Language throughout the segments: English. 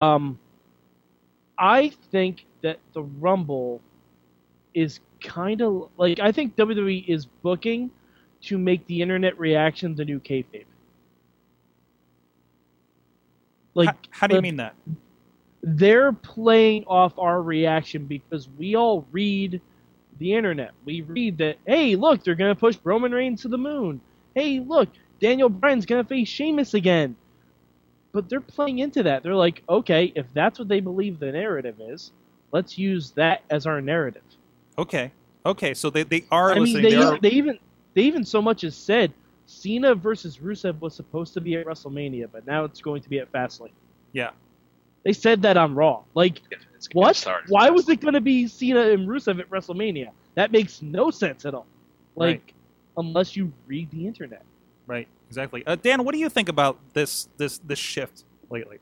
Um, I think that the Rumble is kind of like I think WWE is booking to make the internet reaction the new kayfabe. Like, how, how do you the- mean that? they're playing off our reaction because we all read the internet. We read that, hey, look, they're going to push Roman Reigns to the moon. Hey, look, Daniel Bryan's going to face Sheamus again. But they're playing into that. They're like, okay, if that's what they believe the narrative is, let's use that as our narrative. Okay, okay, so they, they are I mean, they, they are, they even they even so much as said Cena versus Rusev was supposed to be at WrestleMania, but now it's going to be at Fastlane. yeah, They said that on Raw. Like, It's What? start. Why was it going to be Cena and Rusev at WrestleMania? That makes no sense at all. Like, Right. unless you read the internet. Right, exactly. Uh, Dan, what do you think about this this this shift lately?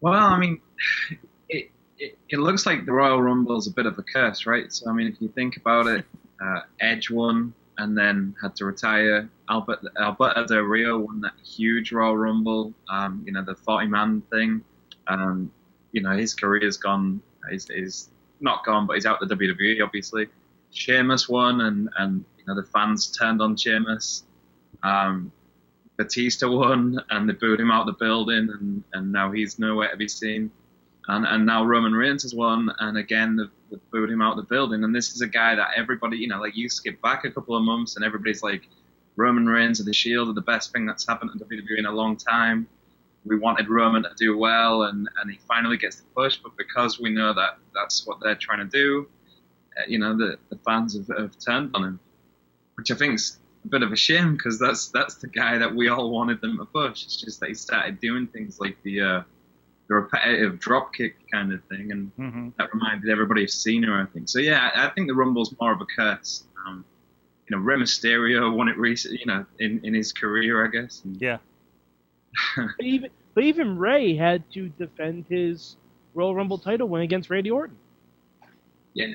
Well, I mean, it, it it looks like the Royal Rumble is a bit of a curse, right? So I mean, if you think about it, uh, Edge won and then had to retire. Albert Alberto Del Rio won that huge Royal Rumble, um, you know, the 40 man thing. Um, you know, his career's gone. He's, he's not gone, but he's out the WWE, obviously. Sheamus won, and and you know the fans turned on Sheamus. Um, Batista won, and they booed him out the building, and, and now he's nowhere to be seen. And and now Roman Reigns has won, and again they've, they've booed him out the building. And this is a guy that everybody, you know, like you skip back a couple of months, and everybody's like, Roman Reigns of the Shield are the best thing that's happened to WWE in a long time. We wanted Roman to do well, and, and he finally gets the push. But because we know that that's what they're trying to do, uh, you know, the, the fans have, have turned on him, which I think is bit of a shame because that's that's the guy that we all wanted them to push. It's just that he started doing things like the uh, the repetitive drop kick kind of thing, and hmm that reminded everybody of Cena, I think. So yeah, I, I think the Rumble's more of a curse. Um, you know, Rey Mysterio won it recently, you know, in, in his career, I guess. And, Yeah, But even, but even Rey had to defend his Royal Rumble title win against Randy Orton. yeah,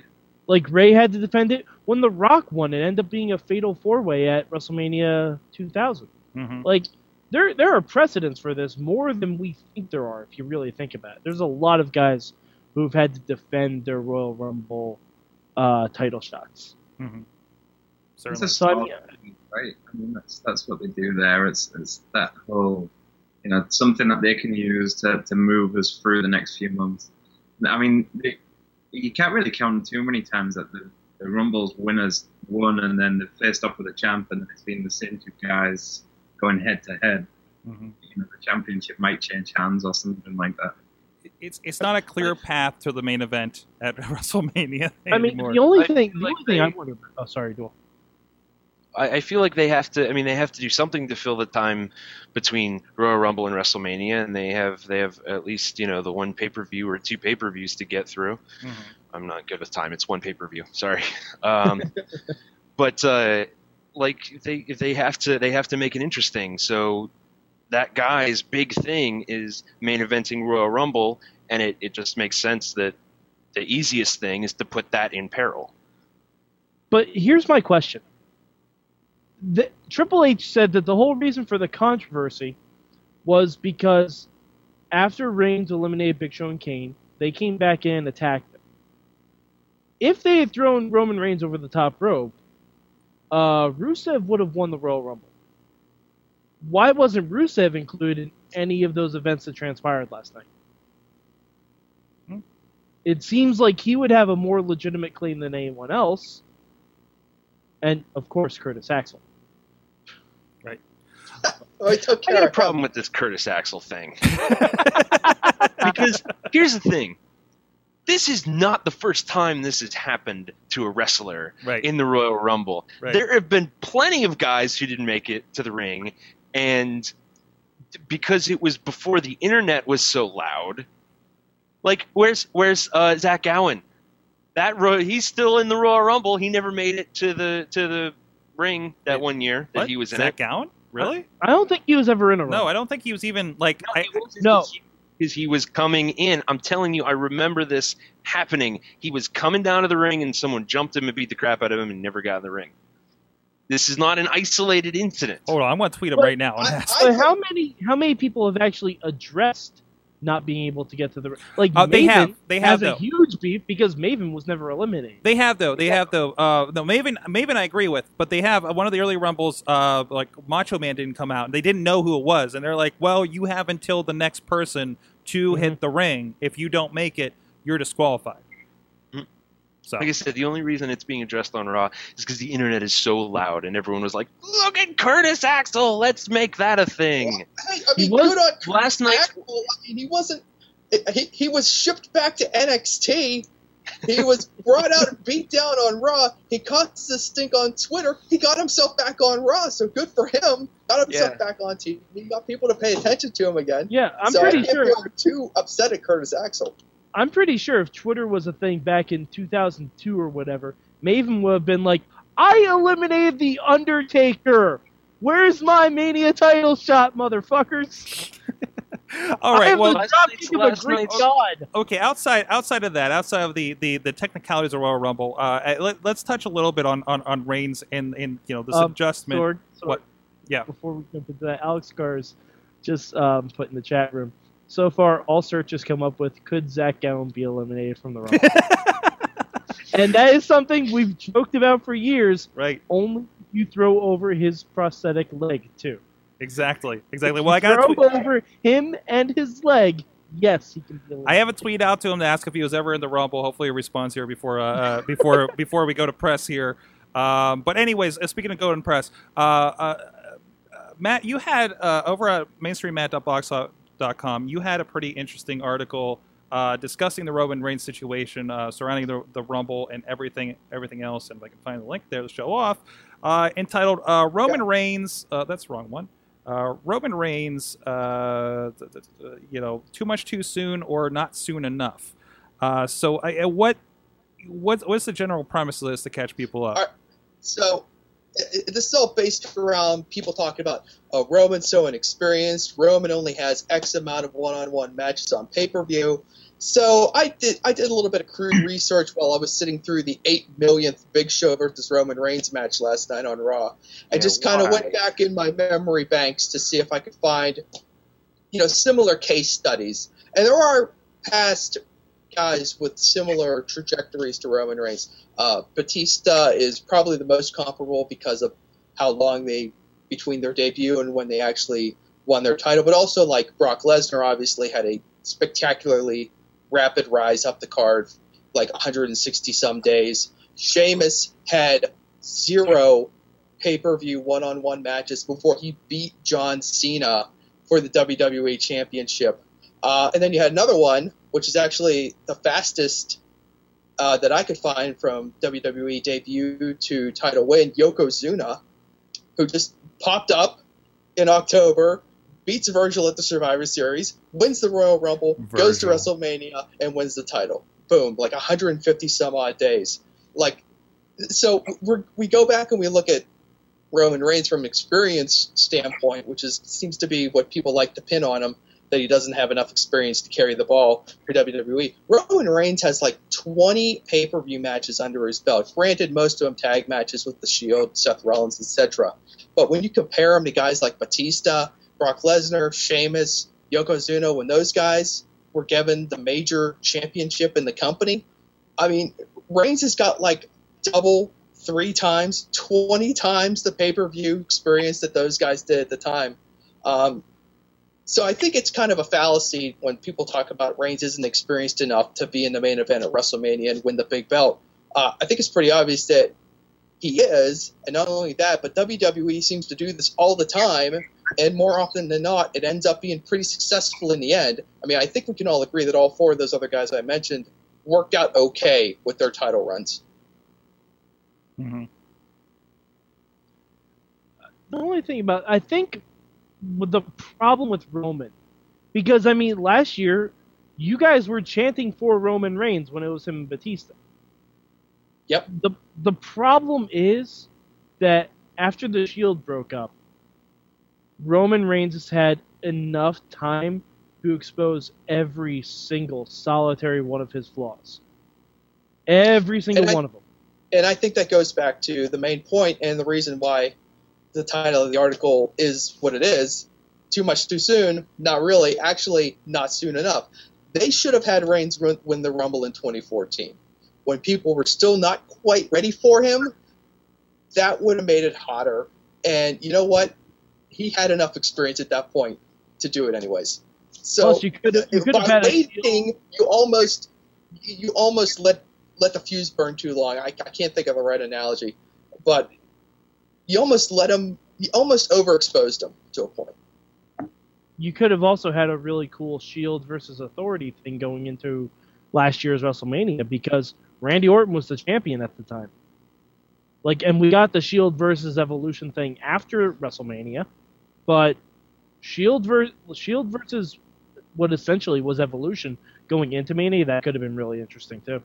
Like, Rey had to defend it when The Rock won. It ended up being a fatal four way at WrestleMania 2000. hmm Like, there, there are precedents for this more than we think there are, if you really think about it. There's a lot of guys who've had to defend their Royal Rumble uh, title shots. hmm it's certainly. a So, I story, right? I mean, that's that's what they do there. It's it's that whole, you know, something that they can use to, to move us through the next few months. I mean, they, you can't really count too many times that the, the Rumbles winners won and then they faced off with a champ and it's been the same two guys going head to head. hmm You know, the championship might change hands or something like that. It's it's not a clear path to the main event at WrestleMania I mean, anymore. the only thing, the only thing I they- wonder. Oh, sorry, Duel. I, I feel like they have to. I mean, they have to do something to fill the time between Royal Rumble and WrestleMania, and they have they have at least you know the one pay per view or two pay per views to get through. Mhm. I'm not good with time. It's one pay per view. Sorry, um, but uh, like they they have to they have to make it interesting. So that guy's big thing is main eventing Royal Rumble, and it, it just makes sense that the easiest thing is to put that in peril. But here's my question. The, Triple H said that the whole reason for the controversy was because after Reigns eliminated Big Show and Kane, they came back in and attacked them. If they had thrown Roman Reigns over the top rope, uh, Rusev would have won the Royal Rumble. Why wasn't Rusev included in any of those events that transpired last night? Hmm. It seems like he would have a more legitimate claim than anyone else and of course Curtis Axel. I took I got a problem with this Curtis Axel thing. because here's the thing. This is not the first time this has happened to a wrestler right. in the Royal Rumble. Right. There have been plenty of guys who didn't make it to the ring, and because it was before the internet was so loud, like where's where's uh, Zach Gowen? That Ro- he's still in the Royal Rumble. He never made it to the to the ring that Wait, one year that What? he was in Zach it. Gowen? Really? I don't think he was ever in a No, I don't think he was even like. I, No. because he was coming in. I'm telling you, I remember this happening. He was coming down to the ring, and someone jumped him and beat the crap out of him, and never got in the ring. This is not an isolated incident. hold on, I'm going to tweet him Well, right now. and I- ask. I- how many how many people have actually addressed not being able to get to the like. Uh, they Maven have. They have, has a though. huge beef because Maven was never eliminated. They have though. They have though. Uh, no, Maven. Maven, I agree with, but they have uh, one of the early rumbles. Uh, like Macho Man didn't come out. They didn't know who it was, and they're like, "Well, you have until the next person to Mhm. hit the ring. If you don't make it, you're disqualified." So Like I said, the only reason it's being addressed on Raw is because the internet is so loud, and everyone was like, "Look at Curtis Axel, let's make that a thing." Hey, I He mean, was- good on Last night, Axel. I mean, he wasn't. He, he was shipped back to NXT. He was brought out and beat down on Raw. He caught the stink on Twitter. He got himself back on Raw, so good for him. Got himself Yeah. back on TV. He got people to pay attention to him again. Yeah, I'm so pretty I can't sure. feel too upset at Curtis Axel. I'm pretty sure if Twitter was a thing back in 2002 or whatever, Maven would have been like, "I eliminated the Undertaker. Where's my Mania title shot, motherfuckers? all I'm Well, last of a last Greek god." okay. Outside outside of that, outside of the the, the technicalities of Royal Rumble, uh, let, us touch a little bit on on, on Reigns and and you know this Um, adjustment. Sword, sword. What? Yeah. Before we jump into that, Alex Gars just um, put in the chat room. So far, all searches come up with could Zach Gowen be eliminated from the Rumble? and that is something we've joked about for years. Right. Only you throw over his prosthetic leg too. Exactly. Exactly. If Well, I got. throw tweet- over him and his leg. Yes, he can. I have a tweet out to him to ask if he was ever in the Rumble. Hopefully, he responds here before uh, uh, before before we go to press here. Um, but anyways, uh, speaking of going to press, uh, uh, uh, Matt, you had uh, over at you had a pretty interesting article uh, discussing the Roman Reigns situation uh, surrounding the, the Rumble and everything everything else. And if I can find the link there to show off, uh, entitled uh, "Roman Reigns." Uh, that's the wrong one. Uh, Roman Reigns, uh, th- th- th- you know, too much too soon or not soon enough. Uh, so, I, what, what, what's the general premise of this to catch people up? Right. So this is all based around people talking about oh, Roman's so inexperienced. Roman only has X amount of one-on-one matches on pay-per-view. So I did I did a little bit of crude research while I was sitting through the eight millionth Big Show versus Roman Reigns match last night on Raw. I Yeah, just kind of went back in my memory banks to see if I could find, you know, similar case studies. And there are past guys with similar trajectories to Roman Reigns. Uh, Batista is probably the most comparable because of how long they between their debut and when they actually won their title. But also, like Brock Lesnar, obviously had a spectacularly rapid rise up the card, like 160 some days. Sheamus had zero pay per view one on one matches before he beat John Cena for the WWE Championship. Uh, and then you had another one, which is actually the fastest uh, that I could find from WWE debut to title win, Yokozuna, who just popped up in October, beats Virgil at the Survivor Series, wins the Royal Rumble, goes to WrestleMania, and wins the title. Boom, like 150 some odd days. Like, so we're, we go back and we look at Roman Reigns from an experience standpoint, which is seems to be what people like to pin on him that he doesn't have enough experience to carry the ball for WWE. Roman Reigns has like 20 pay-per-view matches under his belt. Granted, most of them tag matches with the Shield, Seth Rollins, etc. But when you compare him to guys like Batista, Brock Lesnar, Sheamus, Yokozuna, when those guys were given the major championship in the company, I mean, Reigns has got like double, three times, 20 times the pay-per-view experience that those guys did at the time. Um, so I think it's kind of a fallacy when people talk about Reigns isn't experienced enough to be in the main event at WrestleMania and win the big belt. Uh, I think it's pretty obvious that he is, and not only that, but WWE seems to do this all the time, and more often than not, it ends up being pretty successful in the end. I mean, I think we can all agree that all four of those other guys I mentioned worked out okay with their title runs. Mhm. the only thing about I think the problem with Roman, because I mean last year you guys were chanting for Roman Reigns when it was him and Batista. Yep. The the problem is that after the Shield broke up, Roman Reigns has had enough time to expose every single solitary one of his flaws. Every single I- one of them. and I think that goes back to the main point and the reason why the title of the article is what it is. too much too soon. Not really. Actually, not soon enough. They should have had Reigns win, the Rumble in 2014 when people were still not quite ready for him. That would have made it hotter. And you know what? He had enough experience at that point to do it anyways. So Plus, you could you could have by waiting, you almost you almost let let the fuse burn too long. I, I can't think of a right analogy, but you almost let him. You almost overexposed him to a point. you could have also had a really cool Shield versus Authority thing going into last year's WrestleMania because Randy Orton was the champion at the time. Like, and we got the Shield versus Evolution thing after WrestleMania, but Shield ver- Shield versus what essentially was Evolution going into Mania that could have been really interesting too.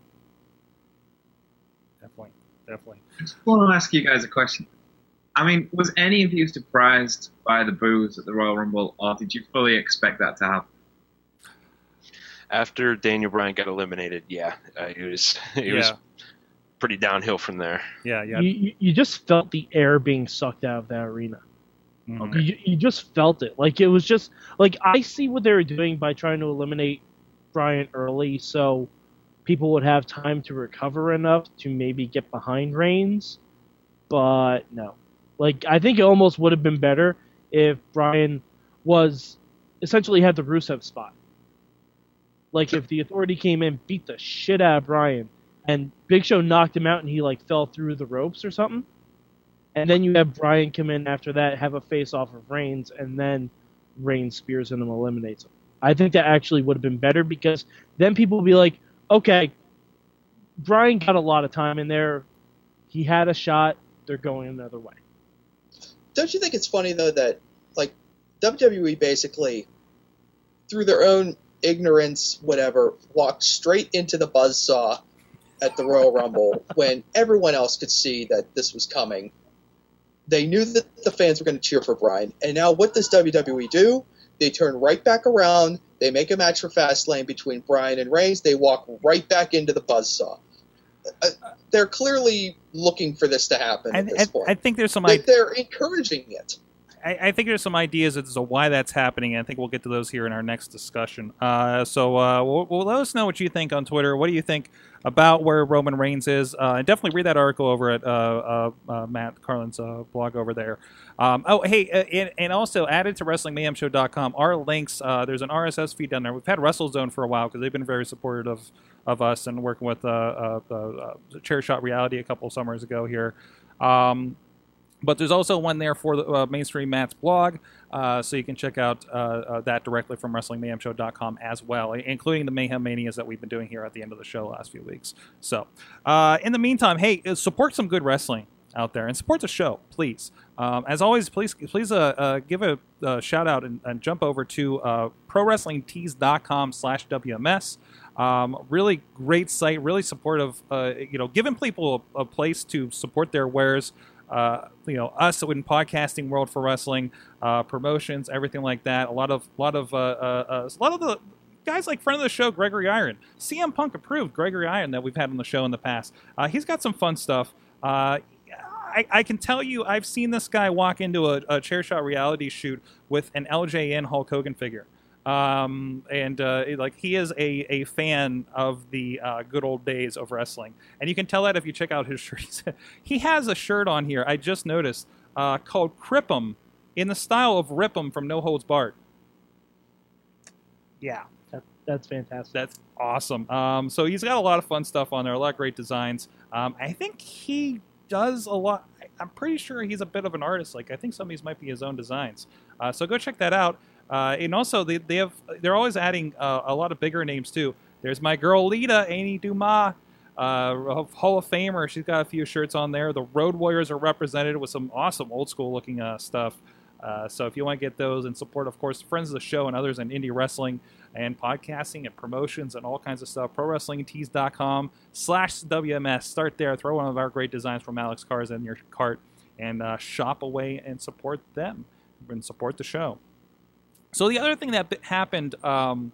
Definitely, definitely. I just want to ask you guys a question. I mean, was any of you surprised by the boos at the Royal Rumble, or did you fully expect that to happen? After Daniel Bryan got eliminated, yeah, uh, it was it was pretty downhill from there. Yeah, yeah. You, you you just felt the air being sucked out of that arena. Mhm. You, you just felt it. Like it was just like I see what they were doing by trying to eliminate Bryan early, so people would have time to recover enough to maybe get behind Reigns. But no, like I think it almost would have been better if Bryan was essentially had the Rusev spot. Like if the Authority came in, beat the shit out of Bryan, and Big Show knocked him out, and he like fell through the ropes or something and then you have Bryan come in after that, have a face off of Reigns, and then Reigns spears him and eliminates him. I think that actually would have been better because then people would be like, okay, Bryan got a lot of time in there. He had a shot. They're going another way. Don't you think it's funny though that like WWE basically, through their own ignorance, whatever, walked straight into the buzzsaw at the Royal Rumble when everyone else could see that this was coming. They knew that the fans were going to cheer for Bryan, and now what does WWE do? They turn right back around. They make a match for Fastlane between Bryan and Reigns. They walk right back into the buzzsaw. Uh, they're clearly looking for this to happen I, at this I, point. I think there's some I, they're encouraging it. I, I think there's some ideas as to why that's happening, and I think we'll get to those here in our next discussion. Uh, so, uh, well, well, let us know what you think on Twitter. What do you think about where Roman Reigns is? Uh, and definitely read that article over at uh, uh, uh, Matt Carlin's uh, blog over there. Um, oh, hey, uh, and, and also added to WrestlingMayhemShow.com are links. There's an RSS feed down there. We've had WrestleZone for a while because they've been very supportive of, of us and working with uh, Chair Shot Reality a couple summers ago here. Um, but there's also one there for the mainstream Matt's blog, uh, so you can check out uh, uh, that directly from WrestlingMayhemShow.com as well, including the Mayhem Manias that we've been doing here at the end of the show last few weeks. So, uh, in the meantime, hey, uh, support some good wrestling out there and support the show, please. Um, as always, please please give a, uh shout out and, and jump over to uh, ProWrestlingTees.com slash WMS. Um, really great site, really supportive. You know, giving people a, a place to support their wares uh, you know us in podcasting world for wrestling uh, promotions everything like that. A lot of lot of uh, uh, uh, a lot of the guys like friend of the show gregory iron. Cm punk approved gregory iron that we've had on the show in the past. Uh, he's got some fun stuff. I, I can tell you i've seen this guy walk into a, a chair shot reality shoot with an ljn hulk hogan figure um, and uh, like he is a, a fan of the uh, good old days of wrestling, and you can tell that if you check out his shirt. he has a shirt on here I just noticed uh, called Crip'em, in the style of Rip'em from No Holds Barred. Yeah, That, that's fantastic. that's awesome. Um, so he's got a lot of fun stuff on there, a lot of great designs. Um, I think he does a lot. I'm pretty sure he's a bit of an artist. Like I think some of these might be his own designs. Uh, so go check that out. Uh, and also they, they have they're always adding uh, a lot of bigger names too. There's my girl Lita, Amy Dumas, uh, Hall of Famer. She's got a few shirts on there. The Road Warriors are represented with some awesome old school looking uh, stuff. Uh, so if you want to get those and support, of course, friends of the show and others in indie wrestling and podcasting and promotions and all kinds of stuff, ProWrestlingTees.com slash WMS. Start there. Throw one of our great designs from Alex Cars in your cart and uh, shop away and support them and support the show. So the other thing that happened um,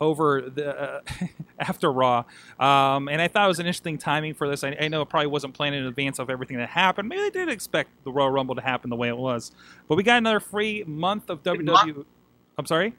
over the uh, after Raw. Um, and I thought it was an interesting timing for this. I, I, know it probably wasn't planned in advance of everything that happened. Maybe they did expect the Royal Rumble to happen the way it was. But we got another free month of WWE. I'm sorry.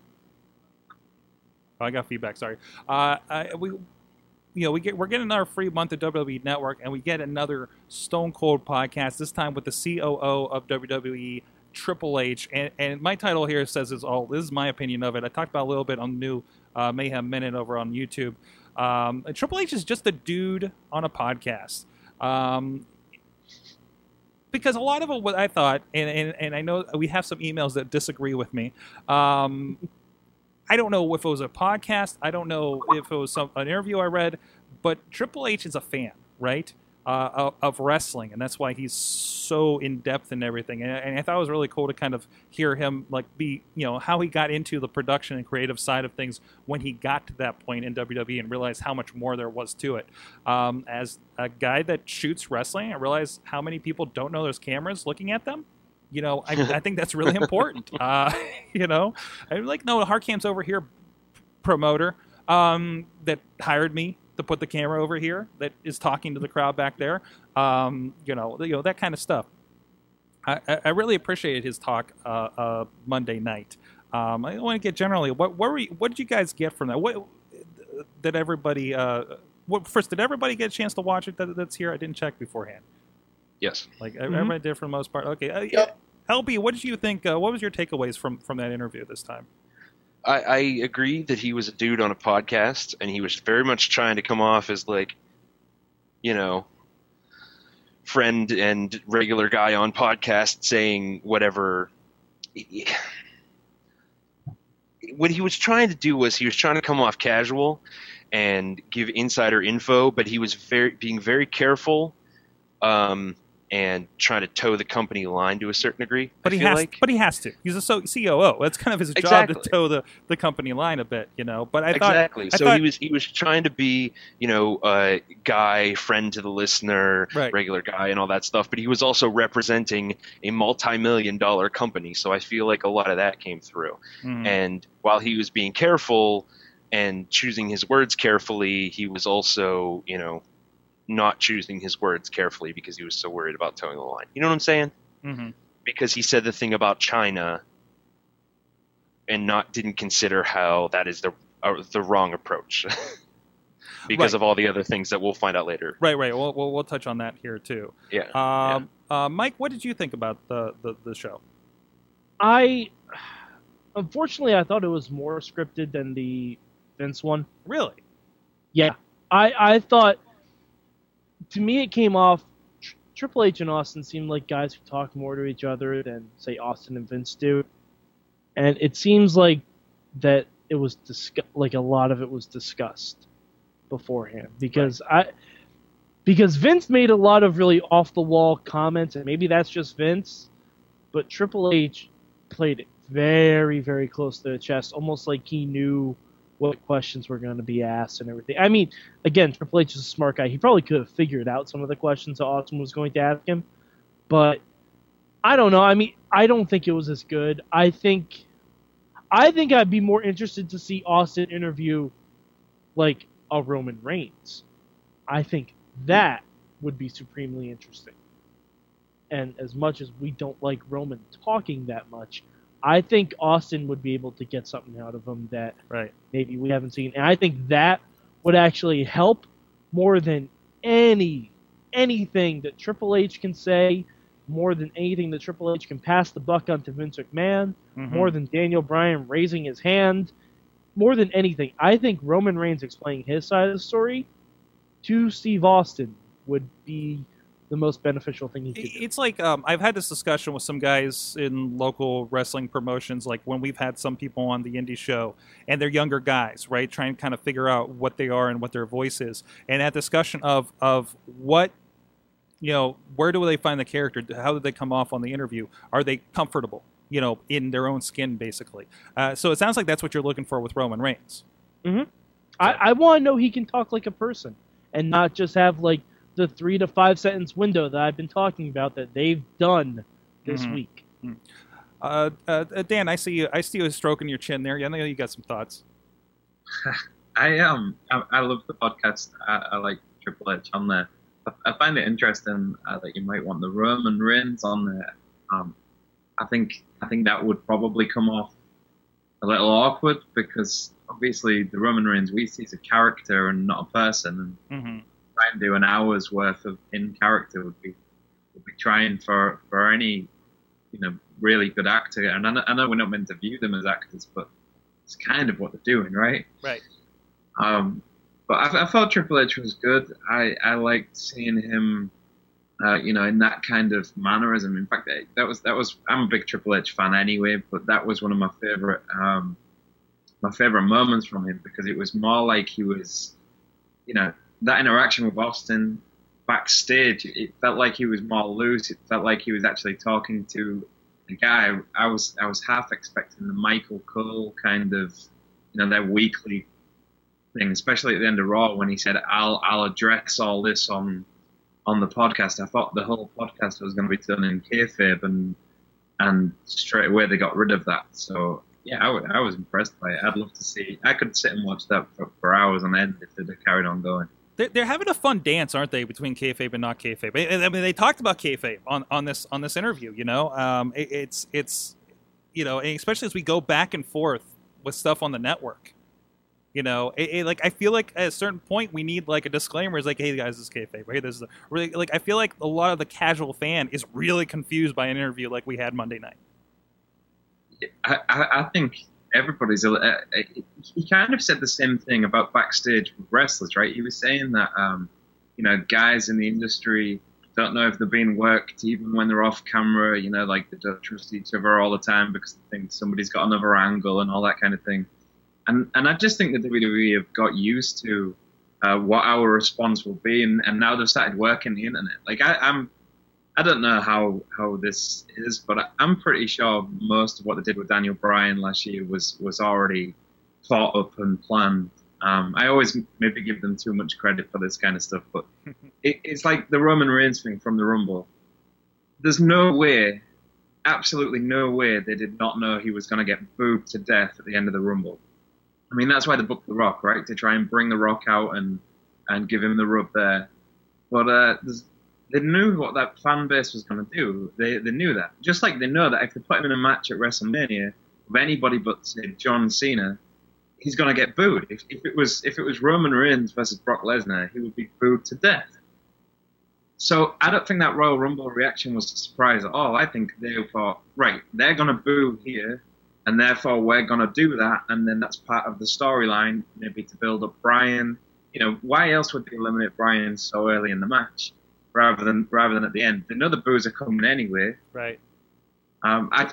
Oh, I got feedback. Sorry. Uh, I, we you know, we get we're getting another free month of WWE Network, and we get another Stone Cold podcast. This time with the COO of WWE, Triple H, and, and my title here says it's all. This is my opinion of it. I talked about a little bit on new uh, Mayhem Minute over on YouTube. Um, Triple H is just a dude on a podcast. Um, because a lot of what I thought, and, and, and I know we have some emails that disagree with me. Um, I don't know if it was a podcast. I don't know if it was some, an interview I read, but Triple H is a fan, right? Uh, of, wrestling, and that's why he's so in depth in everything. And, and, I thought it was really cool to kind of hear him like be, you know, how he got into the production and creative side of things when he got to that point in WWE and realized how much more there was to it. Um, as a guy that shoots wrestling, I realize how many people don't know there's cameras looking at them you know, I, I think that's really important. Uh, you know, I'm like, no, Hardcam's over here, promoter um, that hired me to put the camera over here that is talking to the crowd back there. Um, you know, you know that kind of stuff. I, I really appreciated his talk uh, uh, Monday night. Um, I want to get generally what what, you, what did you guys get from that? What did everybody? Uh, what, first, did everybody get a chance to watch it? That, that's here. I didn't check beforehand. Yes. Like mm-hmm. everybody did for the most part. Okay. Uh, yep. LB, what did you think? Uh, what was your takeaways from from that interview this time? I, I agree that he was a dude on a podcast, and he was very much trying to come off as like, you know, friend and regular guy on podcast saying whatever. What he was trying to do was he was trying to come off casual and give insider info, but he was very being very careful um, and trying to toe the company line to a certain degree. But I he has, like. but he has to. He's a so, COO. That's kind of his exactly. job to toe the, the company line a bit, you know. But I thought exactly. so thought, he was he was trying to be, you know, a guy, friend to the listener, right. regular guy, and all that stuff. But he was also representing a multi-million dollar company, so I feel like a lot of that came through. Mm-hmm. And while he was being careful and choosing his words carefully, he was also, you know, not choosing his words carefully because he was so worried about towing the line. You know what I'm saying? Mm-hmm. Because he said the thing about Chyna and not didn't consider how that is the uh, the wrong approach. because Right. of all the other things that we'll find out later. Right, right. We'll, we'll, we'll touch on that here too. Yeah. Um, uh, Mike, what did you think about the, the, the show? I unfortunately I thought it was more scripted than the Vince one. Really? Yeah, I I thought to me it came off. Tr- Triple H and Austin seemed like guys who talk more to each other than say Austin and Vince do, and it seems like that it was discuss- like a lot of it was discussed beforehand because I because Vince made a lot of really off the wall comments and maybe that's just Vince, but Triple H played it very very close to the chest, almost like he knew what questions were going to be asked and everything. I mean, again, Triple H is a smart guy. He probably could have figured out some of the questions that Austin was going to ask him, but I don't know. I mean, I don't think it was as good. I think, I think I'd be more interested to see Austin interview, like a Roman Reigns. I think that would be supremely interesting. And as much as we don't like Roman talking that much, I think Austin would be able to get something out of him that Right. maybe we haven't seen. And I think that would actually help more than any anything that Triple H can say, more than anything that Triple H can pass the buck on to Vince McMahon, Mhm. more than Daniel Bryan raising his hand, more than anything. I think Roman Reigns explaining his side of the story to Steve Austin would be the most beneficial thing he could do. It's like um, I've had this discussion with some guys in local wrestling promotions, like when we've had some people on the indie show, and they're younger guys, right, trying to kind of figure out what they are and what their voice is, and that discussion of of what, you know, where do they find the character? How do they come off on the interview? Are they comfortable, you know, in their own skin, basically? Uh, so it sounds like that's what you're looking for with Roman Reigns. I, I want to know he can talk like a person and not just have like the three to five sentence window that I've been talking about that they've done this Mhm. week. Uh, uh, Dan, I see you. I see you stroking your chin there. I know you got some thoughts. I um I, I love the podcast. I, I like Triple H on there. I, I find it interesting uh, that you might want the Roman Reigns on there. Um, I think I think that would probably come off a little awkward because obviously the Roman Reigns we see is a character and not a person, and hmm try and do an hour's worth of in character would be would be trying for for any you know really good actor. And I know, I know we're not meant to view them as actors, but it's kind of what they're doing, right? Right. Um, but I, I thought Triple H was good. I, I liked seeing him, uh, you know, in that kind of mannerism. In fact, that, that was that was. I'm a big Triple H fan anyway, but that was one of my favorite um, my favorite moments from him because it was more like he was, you know, that interaction with Austin backstage. It felt like he was more loose. It felt like he was actually talking to a guy. I was I was half expecting the Michael Cole kind of, you know, their weekly thing, especially at the end of Raw when he said, "I'll I'll address all this on on the podcast." I thought the whole podcast was going to be done in kayfabe, and and straight away they got rid of that. So yeah, I, I was impressed by it. I'd love to see. I could sit and watch that for, for hours on end if they'd carried on going. They're, they're having a fun dance, aren't they, between kayfabe and not kayfabe? I, I mean, they talked about kayfabe on, on this on this interview. You know, um, it, it's it's you know, especially as we go back and forth with stuff on the network. You know, it, it, like I feel like at a certain point we need like a disclaimer. It's like, hey guys, this is kayfabe. Hey, this is really like I feel like a lot of the casual fan is really confused by an interview like we had Monday night. I, I think everybody's. Uh, he kind of said the same thing about backstage wrestlers, right? He was saying that, um, you know, guys in the industry don't know if they're being worked even when they're off camera. You know, like they don't trust each other all the time because they think somebody's got another angle and all that kind of thing. And and I just think that WWE have got used to uh, what our response will be, and, and now they've started working the internet. Like I, I'm I don't know how, how this is, but I- I'm pretty sure most of what they did with Daniel Bryan last year was, was already thought up and planned. Um, I always maybe give them too much credit for this kind of stuff, but it, it's like the Roman Reigns thing from the Rumble. There's no way, absolutely no way, they did not know he was going to get booed to death at the end of the Rumble. I mean, that's why they booked The Rock, right? To try and bring The Rock out and, and give him the rub there. But uh, there's, they knew what that fan base was going to do. They, they knew that. Just like they know that if they put him in a match at WrestleMania with anybody but say John Cena, he's going to get booed. If, if it was if it was Roman Reigns versus Brock Lesnar, he would be booed to death. So I don't think that Royal Rumble reaction was a surprise at all. I think they thought, right, they're going to boo here, and therefore we're going to do that, and then that's part of the storyline, maybe to build up Bryan. You know, why else would they eliminate Bryan so early in the match? Rather than rather than at the end. They know the boos are coming anyway. Right. Um, I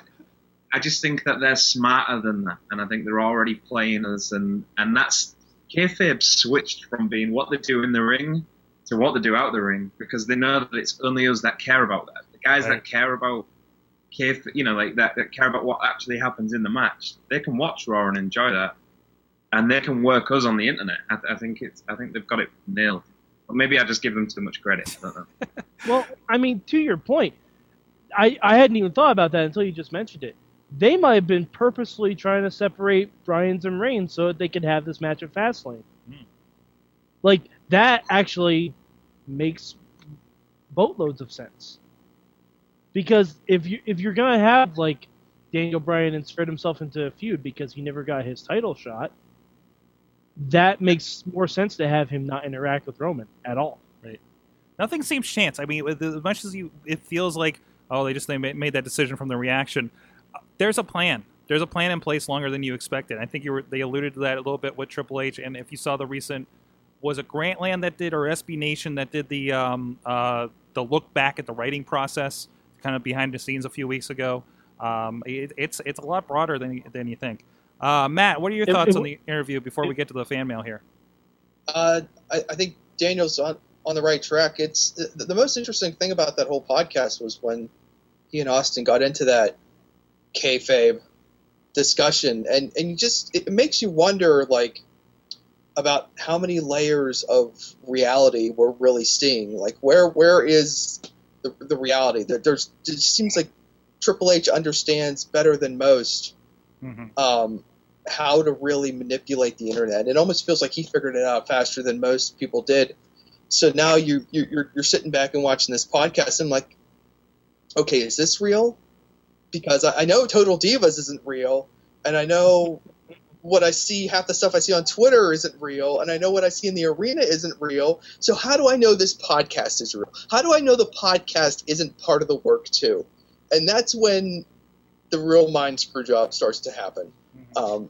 I just think that they're smarter than that, and I think they're already playing us, and and that's kayfabe switched from being what they do in the ring to what they do out the ring because they know that it's only us that care about that. The guys Right. that care about kayfabe, you know, like that that care about what actually happens in the match, they can watch Raw and enjoy that, and they can work us on the internet. I, I think it's I think they've got it nailed. But maybe I just give them too much credit. I don't know. Well, I mean, to your point, I, I hadn't even thought about that until you just mentioned it. They might have been purposely trying to separate Bryans and Reigns so that they could have this match at Fastlane. Hmm. Like, that actually makes boatloads of sense. Because if you if you're gonna have like Daniel Bryan insert himself into a feud because he never got his title shot, that makes more sense to have him not interact with Roman at all. Right. Nothing seems chance. I mean, as much as you, it feels like oh, they just they made that decision from the reaction. There's a plan. There's a plan in place longer than you expected. I think you were they alluded to that a little bit with Triple H, and if you saw the recent, was it Grantland that did or SB Nation that did the um, uh, the look back at the writing process, kind of behind the scenes a few weeks ago. Um, it, it's it's a lot broader than than you think. Uh, Matt, what are your It- thoughts it on the interview before we get to the fan mail here? Uh, I, I think Daniel's on, on the right track. It's the, the most interesting thing about that whole podcast was when he and Austin got into that kayfabe discussion, and and you just it makes you wonder like about how many layers of reality we're really seeing. Like where where is the, the reality? There, there's it seems like Triple H understands better than most Mm-hmm. um, how to really manipulate the internet. It almost feels like he figured it out faster than most people did. So now you, you you're you're sitting back and watching this podcast. And I'm like, okay, is this real? Because I, I know Total Divas isn't real, and I know what I see, half the stuff I see on Twitter isn't real, and I know what I see in the arena isn't real. So how do I know this podcast is real? How do I know the podcast isn't part of the work too? And that's when the real mind screw job starts to happen. Um,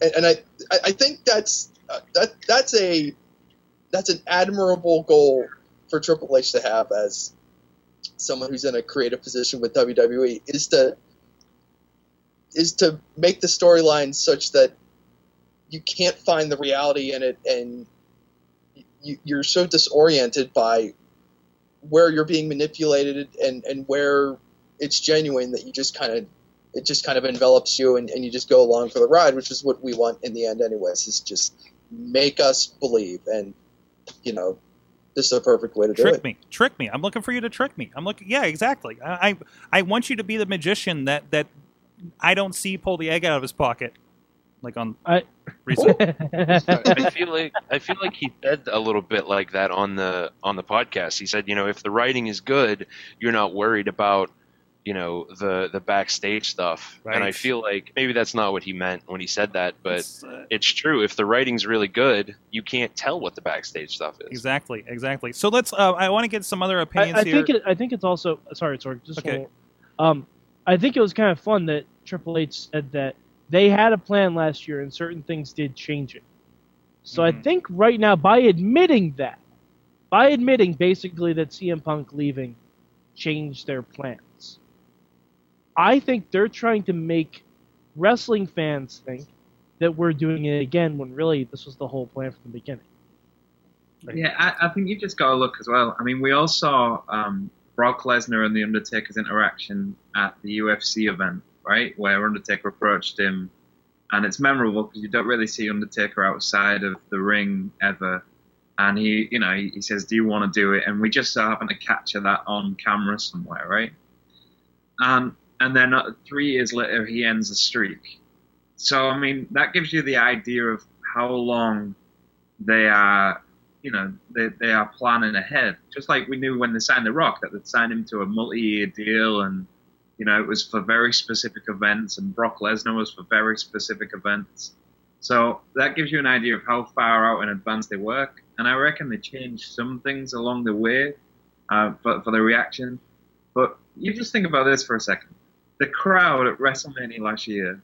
and, and I, I think that's uh, that that's a that's an admirable goal for Triple H to have as someone who's in a creative position with WWE is to is to make the storyline such that you can't find the reality in it, and you, you're so disoriented by where you're being manipulated and, and where it's genuine that you just kind of it just kind of envelops you and, and you just go along for the ride, which is what we want in the end anyways, is just make us believe. And you know, this is a perfect way to do trick it. me. Trick me. I'm looking for you to trick me. I'm looking yeah exactly. I, I i want you to be the magician that that i don't see pull the egg out of his pocket. Like on I- recent I feel like I feel like he said a little bit like that on the on the podcast. He said, you know, if the writing is good, you're not worried about you know the the backstage stuff. And I feel like maybe that's not what he meant when he said that, but It's, uh, it's true. If the writing's really good, you can't tell what the backstage stuff is. exactly exactly so let's uh, i want to get some other I, opinions I here think it, I think it's also sorry, sorry, just Okay. one. Um, I think it was kind of fun that Triple H said that they had a plan last year and certain things did change it. So I Mhm. think right now, by admitting that, by admitting basically that CM Punk leaving changed their plans, I think they're trying to make wrestling fans think that we're doing it again when really this was the whole plan from the beginning. Yeah, I, I think you just got to look as well. I mean, we all saw um, Brock Lesnar and The Undertaker's interaction at the UFC event, right? Where Undertaker approached him. And it's memorable because you don't really see Undertaker outside of the ring ever. And he, you know, he, he says, Do you want to do it? And we just so happen to capture that on camera somewhere, right? And, and then uh, three years later, he ends the streak. So, I mean, that gives you the idea of how long they are you know, they, they are planning ahead. Just like we knew when they signed The Rock that they'd signed him to a multi-year deal and, you know, it was for very specific events and Brock Lesnar was for very specific events. So that gives you an idea of how far out in advance they work. And I reckon they changed some things along the way uh, for, for the reaction. But you just think about this for a second. The crowd at WrestleMania last year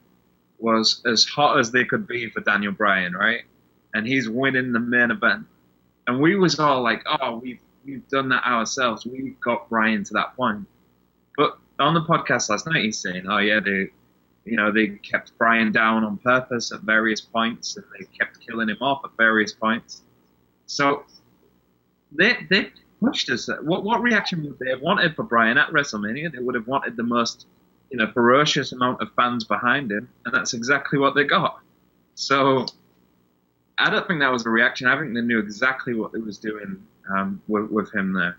was as hot as they could be for Daniel Bryan, right? And he's winning the main event and we was all like, "Oh, we've we've done that ourselves. We got Bryan to that point." But on the podcast last night, he's saying, "Oh yeah, they, you know, they kept Bryan down on purpose at various points, and they kept killing him off at various points." So they they pushed us. What what reaction would they have wanted for Bryan at WrestleMania? They would have wanted the most, you know, ferocious amount of fans behind him, and that's exactly what they got. So I don't think that was a reaction. I think they knew exactly what they was doing um, with, with him there,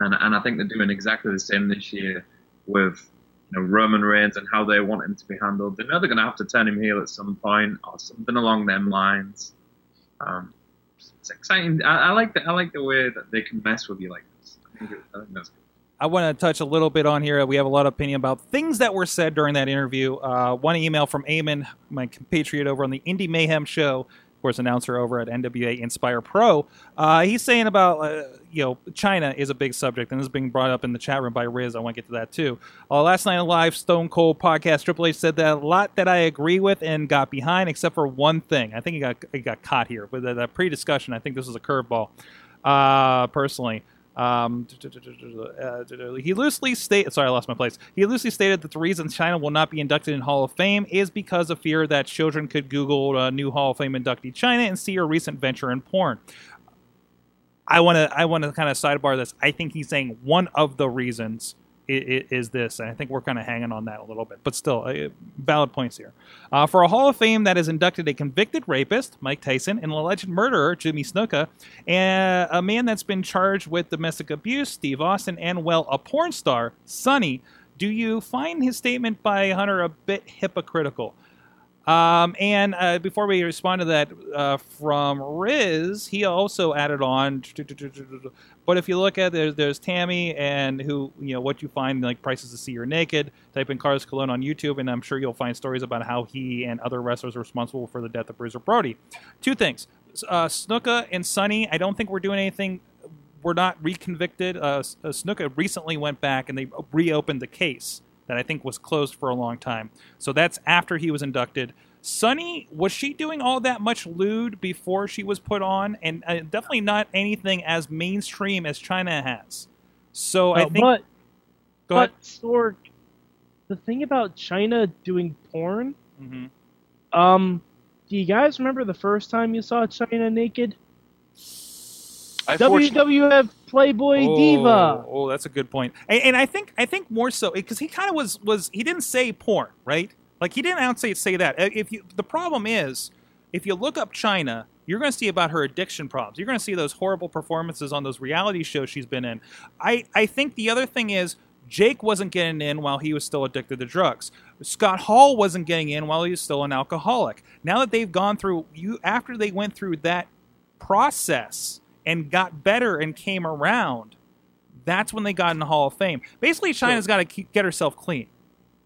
and and I think they're doing exactly the same this year with you know Roman Reigns and how they want him to be handled. They know they're going to have to turn him heel at some point or something along them lines. Um, it's exciting. I, I like the I like the way that they can mess with you like this. I think, it, I think that's good. I want to touch a little bit on here. We have a lot of opinion about things that were said during that interview. Uh, one email from Eamon, my compatriot over on the Indie Mayhem show, of course, announcer over at NWA Inspire Pro. Uh, he's saying about, uh, you know, Chyna is a big subject, and this is being brought up in the chat room by Riz. I want to get to that too. Uh, last night on live Stone Cold podcast, Triple H said that a lot that I agree with and got behind, except for one thing. I think he got he got caught here with that pre-discussion. I think this was a curveball, uh, personally. Um, he loosely stated, sorry, I lost my place. He loosely stated that the reason Chyna will not be inducted in Hall of Fame is because of fear that children could Google new Hall of Fame inductee Chyna and see her recent venture in porn. I want to, I want to kind of sidebar this. I think he's saying one of the reasons is, is this, and I think we're kind of hanging on that a little bit, but still, uh, valid points here. Uh, for a Hall of Fame that has inducted a convicted rapist, Mike Tyson, and an alleged murderer, Jimmy Snuka, and a man that's been charged with domestic abuse, Steve Austin, and, well, a porn star, Sunny, do you find his statement by Hunter a bit hypocritical? Um, and uh, before we respond to that uh, from Riz, he also added on. But if you look at there's, there's Tammy and who you know what you find like prices to see you're naked. Type in Carlos Colon on YouTube, and I'm sure you'll find stories about how he and other wrestlers are responsible for the death of Bruiser Brody. Two things: uh, Snuka and Sunny. I don't think we're doing anything. We're not reconvicted. Uh, Snuka recently went back and they reopened the case that I think was closed for a long time. So that's after he was inducted. Sunny, was she doing all that much lewd before she was put on? And uh, definitely not anything as mainstream as Chyna has. So I think. but go but ahead. Sorg, the thing about Chyna doing porn, hmm um, do you guys remember the first time you saw Chyna naked? I WWF Playboy oh, Diva. Oh, that's a good point. And, and I think I think more so because he kind of was was he didn't say porn, right? Like he didn't out say say that. Uh, If you the problem is if you look up Chyna, you're going to see about her addiction problems. You're going to see those horrible performances on those reality shows she's been in. I I think the other thing is Jake wasn't getting in while he was still addicted to drugs. Scott Hall wasn't getting in while he was still an alcoholic. Now that they've gone through you after they went through that process and got better and came around, that's when they got in the Hall of Fame. Basically, Chyna's got to get herself clean.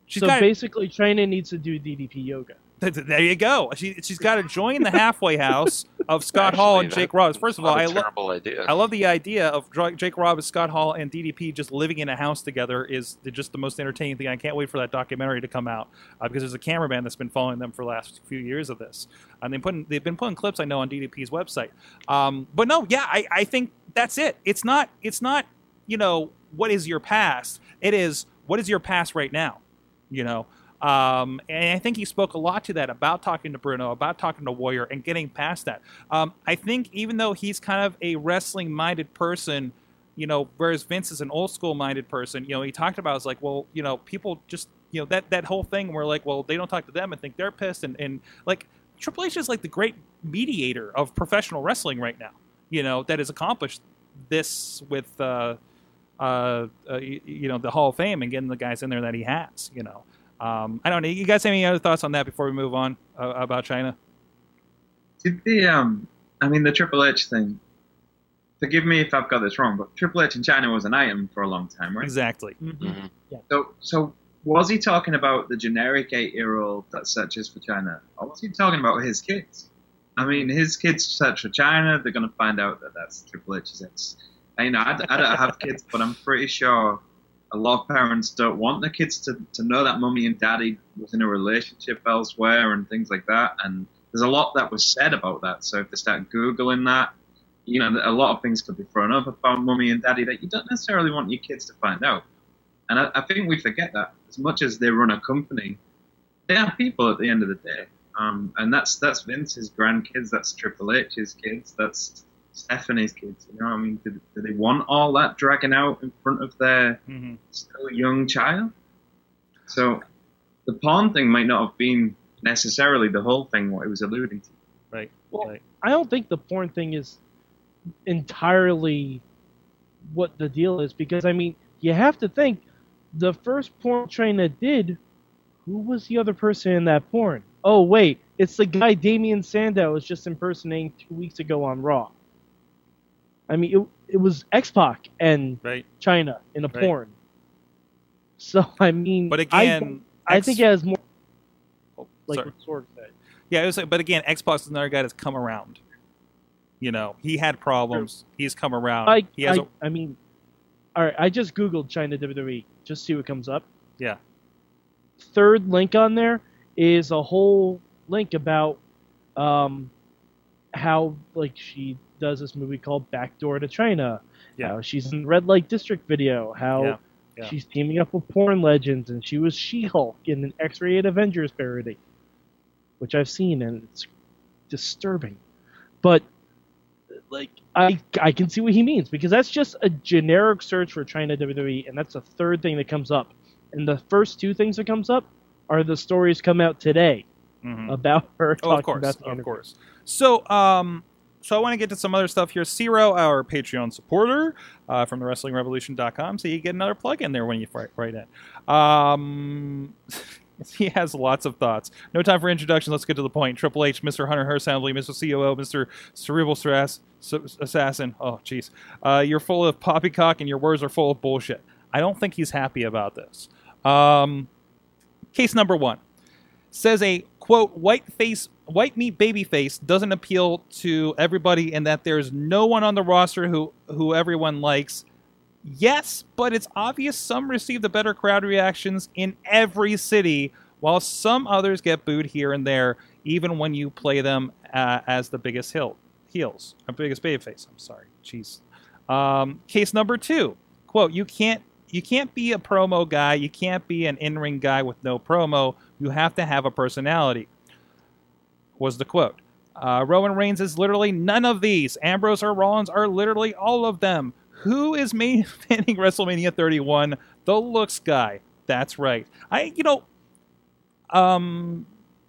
She's so got basically, Chyna needs to do DDP yoga. There you go. She, she's got to join the halfway house of Scott Hall and Jake Roberts. First of all, I, a lo- terrible idea. I love the idea of Jake Roberts, Scott Hall, and DDP just living in a house together is just the most entertaining thing. I can't wait for that documentary to come out uh, because there's a cameraman that's been following them for the last few years of this. And they putting, they've been putting clips I know on DDP's website. Um, but no, yeah, I, I think that's it. It's not it's not you know what is your past. It is what is your past right now. You know. Um, and I think he spoke a lot to that about talking to Bruno, about talking to Warrior, and getting past that. Um, I think even though he's kind of a wrestling minded person, you know, whereas Vince is an old school minded person, you know, he talked about is like, well, you know, people just, you know, that that whole thing where like, well, they don't talk to them and think they're pissed, and and like Triple H is like the great mediator of professional wrestling right now, you know, that has accomplished this with. Uh, uh, uh, you, you know the Hall of Fame and getting the guys in there that he has. You know, um, I don't know. You guys have any other thoughts on that before we move on uh, about Chyna? Did the um, I mean the Triple H thing. Forgive me if I've got this wrong, but Triple H in Chyna was an item for a long time, right? Exactly. Mhm. So, so was he talking about the generic eight-year-old that searches for Chyna, or was he talking about his kids? I mean, his kids search for Chyna. They're going to find out that that's Triple H's ex. And, You know, I, I don't have kids, but I'm pretty sure a lot of parents don't want their kids to, to know that mummy and daddy was in a relationship elsewhere and things like that. And there's a lot that was said about that. So if they start googling that, you know, a lot of things could be thrown up about mummy and daddy that you don't necessarily want your kids to find out. And I, I think we forget that as much as they run a company, they are people at the end of the day. Um, and that's that's Vince's grandkids, that's Triple H's kids, that's Stephanie's kids. You know, I mean, do, do they want all that dragging out in front of their hmm still young child? So the pawn thing might not have been necessarily the whole thing what it was alluding to. Right. Well, right. I don't think the porn thing is entirely what the deal is because I mean you have to think the first porn Chyna did. Who was the other person in that porn? Oh wait, it's the guy Damien Sandow was just impersonating two weeks ago on Raw. I mean, it, it was X Pac and Right. Chyna in a Right. porn. So I mean, But again, I, X- think it has more like what Sorg said. Yeah, it was. But again, X-Pac is another guy that's come around. You know, he had problems. He's come around. I, he has. I, I mean, all right. I just googled Chyna WWE just see what comes up. Yeah. Third link on there is a whole link about um, how like she does this movie called Backdoor to Chyna. Yeah. How she's in Red Light District video. How Yeah, yeah. she's teaming up with porn legends, and she was She-Hulk in an X-rated Avengers parody, which I've seen, and it's disturbing. But like I I can see what he means because that's just a generic search for Chyna WWE, and that's the third thing that comes up. And the first two things that comes up are the stories come out today Mhm. about her Oh, of course, about the of course. So, um, so I want to get to some other stuff here. Zero, our Patreon supporter uh, from the WrestlingRevolution.com, so you get another plug in there when you write, in. Um, He has lots of thoughts. No time for introduction. Let's get to the point. Triple H, Mr. Hunter Hearst Helmsley, Mr. COO, Mr. Cerebral Stress, Assassin. Oh, jeez. Uh, you're full of poppycock and your words are full of bullshit. I don't think he's happy about this. Um, case number one says a quote white face white meat baby face doesn't appeal to everybody and that there's no one on the roster who who everyone likes. Yes but it's obvious some receive the better crowd reactions in every city while some others get booed here and there even when you play them uh, as the biggest heel, heels or biggest baby face i'm sorry jeez. Um, case number two quote you can't you can't be a promo guy you can't be an in-ring guy with no promo you have to have a personality was the quote. Uh, Roman Reigns is literally none of these. Ambrose or Rollins are literally all of them. Who is main eventing WrestleMania 31? The looks guy. That's right. I, you know, um,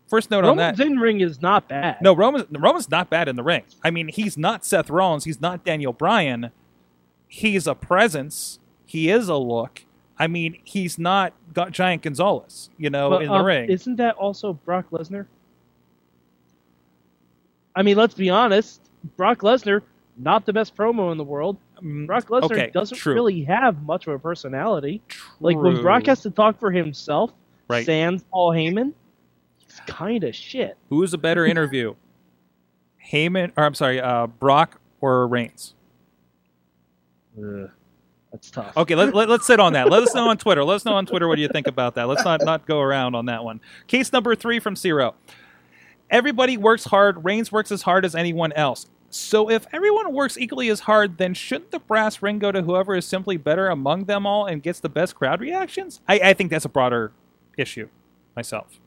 first note Roman's on that. in ring is not bad. No, Roman, Roman's not bad in the ring. I mean, he's not Seth Rollins. He's not Daniel Bryan. He's a presence. He is a look. I mean, he's not got Giant Gonzalez, you know, But, in the um, ring. Isn't that also Brock Lesnar? I mean, let's be honest. Brock Lesnar, not the best promo in the world. Mm, Brock Lesnar okay, doesn't true. really have much of a personality. Like when Brock has to talk for himself, Right. sans Paul Heyman, it's kind of shit. Who is a better interview? Heyman, or I'm sorry, uh, Brock or Reigns? Ugh, that's tough. Okay, let, let, us sit on that. Let us know on Twitter. Let us know on Twitter what do you think about that. Let's not, not go around on that one. Case number three from Zero. Everybody works hard. Reigns works as hard as anyone else. So if everyone works equally as hard, then shouldn't the brass ring go to whoever is simply better among them all and gets the best crowd reactions? I, I think that's a broader issue myself.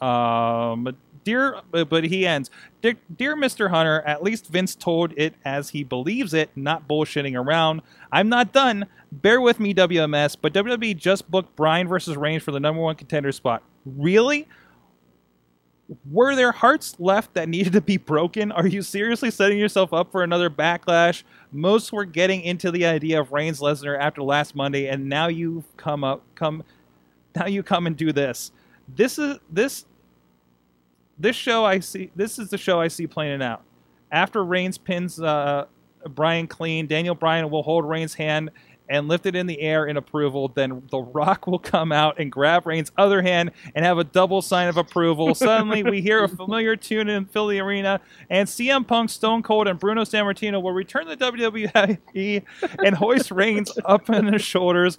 Um, dear, but he ends. Dear, dear Mr. Hunter, at least Vince told it as he believes it, not bullshitting around. I'm not done. Bear with me, WMS, but WWE just booked Bryan versus Reigns for the number one contender spot. Really? Were there hearts left that needed to be broken? Are you seriously setting yourself up for another backlash? Most were getting into the idea of Reigns Lesnar after last Monday, and now you've come up come now you come and do this. This is this this show I see this is the show I see playing out. After Reigns pins uh, Bryan clean, Daniel Bryan will hold Reigns' hand and lift it in the air in approval. Then The Rock will come out and grab Reigns' other hand and have a double sign of approval. Suddenly, we hear a familiar tune in Philly arena, and CM Punk, Stone Cold, and Bruno Sammartino will return to the WWE and hoist Reigns up on their shoulders.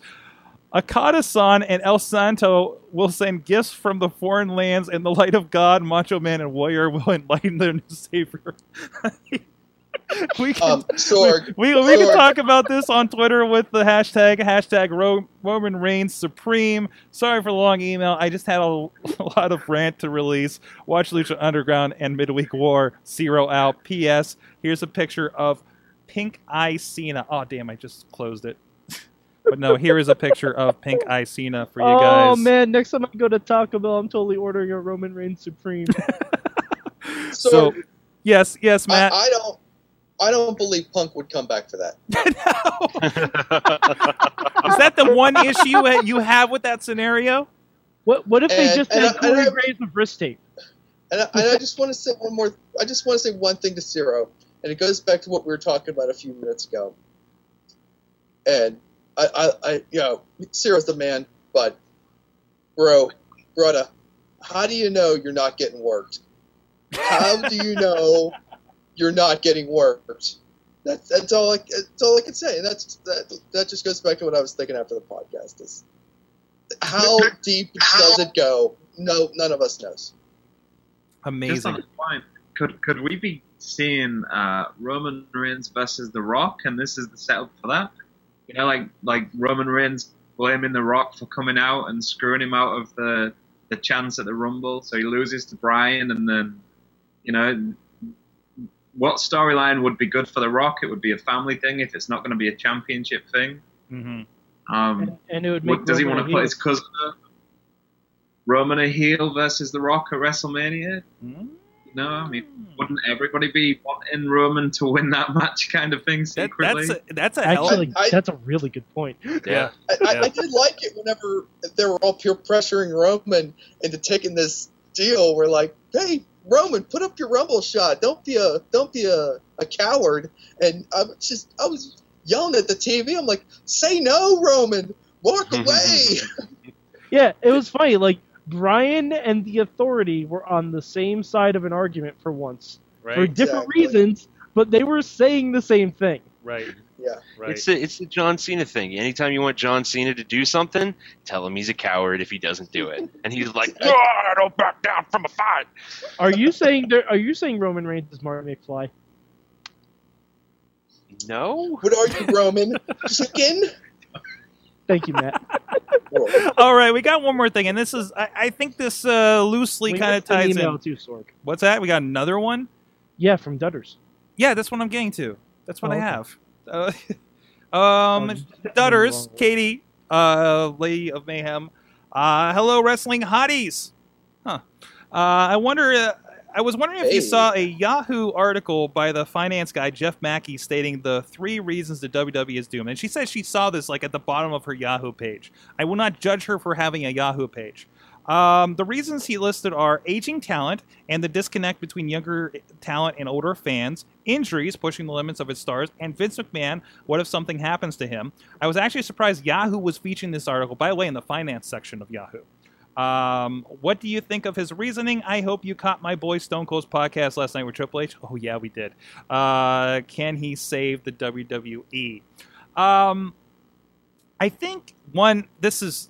Akata-san and El Santo will send gifts from the foreign lands, and the light of God, Macho Man, and Warrior will enlighten their new savior. we can, Um, Sorg, we, we can Sorg. talk about this on Twitter with the hashtag hashtag Ro- Roman Reigns Supreme. Sorry for the long email. I just had a, a lot of rant to release. Watch Lucha Underground and Midweek War. Zero out. P.S. Here's a picture of Pink Eye Cena. Oh damn! I just closed it. But no, here is a picture of Pink Eye Cena for you oh guys. Oh man, next time I go to Taco Bell, I'm totally ordering a Roman Reigns Supreme. So Sorg, yes, yes, I, Matt. I don't, I don't believe Punk would come back for that. is that the one issue that you have with that scenario? what what if they just and did I- and Corey Graves with wrist tape? And I, and I just want to say one more. I just want to say one thing to Zero, and it goes back to what we were talking about a few minutes ago. And I, I, I you know, Zero's the man, but bro, brother, how do you know you're not getting worked? How do you know you're not getting worked? That's that's all I that's all I can say. And that's that that just goes back to what I was thinking after the podcast. Is how deep does it go? No, none of us knows. Just on Amazing. the point, could could we be seeing uh, Roman Reigns versus The Rock, and this is the setup for that? You know, like like Roman Reigns blaming The Rock for coming out and screwing him out of the the chance at the Rumble, so he loses to Bryan, and then you know. What storyline would be good for The Rock? It would be a family thing if it's not going to be a championship thing. hmm Um, And, and it would make what, does he want to a put his cousin up? Roman a heel versus The Rock at WrestleMania? Mm-hmm. You know, I mean, hmm. wouldn't everybody be wanting Roman to win that match, kind of thing, That, secretly? that's a, that's a hell of Actually, I- that's a really good point. Yeah. I, I, Yeah. I did like it whenever they were all peer pressuring Roman into taking this deal. Where like, hey, Roman, put up your rumble shot. Don't be a don't be a, a coward. And I was just I was yelling at the TV. I'm like, say no, Roman. Walk away. Yeah, it was funny. Like Bryan and the Authority were on the same side of an argument for once, for different Exactly. reasons, but they were saying the same thing. right, Yeah. right. It's the, it's the John Cena thing. Anytime you want John Cena to do something, tell him he's a coward if he doesn't do it. And he's like, "Ah, I don't back down from a fight. Are you saying there? Are you saying Roman Reigns is Marty McFly? No. What are you, Roman? Chicken? Thank you, Matt. All right, we got one more thing, and this is I, I think this uh, loosely kind of ties email in. too, Sorg. What's that? We got another one. Yeah, from Dutters. Yeah, that's what I'm getting to. That's what Oh, I have. Uh, Oh, um, just- Dutters. Katie, uh, Lady of Mayhem. Uh, hello, wrestling hotties. Huh. Uh, I wonder. I was wondering if you saw a Yahoo article by the finance guy Jeff Mackey stating the three reasons the WWE is doomed, and she said she saw this like at the bottom of her Yahoo page. I will not judge her for having a Yahoo page. Um, the reasons he listed are aging talent and the disconnect between younger talent and older fans, injuries pushing the limits of its stars, and Vince McMahon. What if something happens to him? I was actually surprised Yahoo was featuring this article, by the way, in the finance section of Yahoo. Um, what do you think of his reasoning? I hope you caught my boy Stone Cold's podcast last night with Triple H. Oh yeah, we did. Uh, can he save the WWE? Um, I think one. This is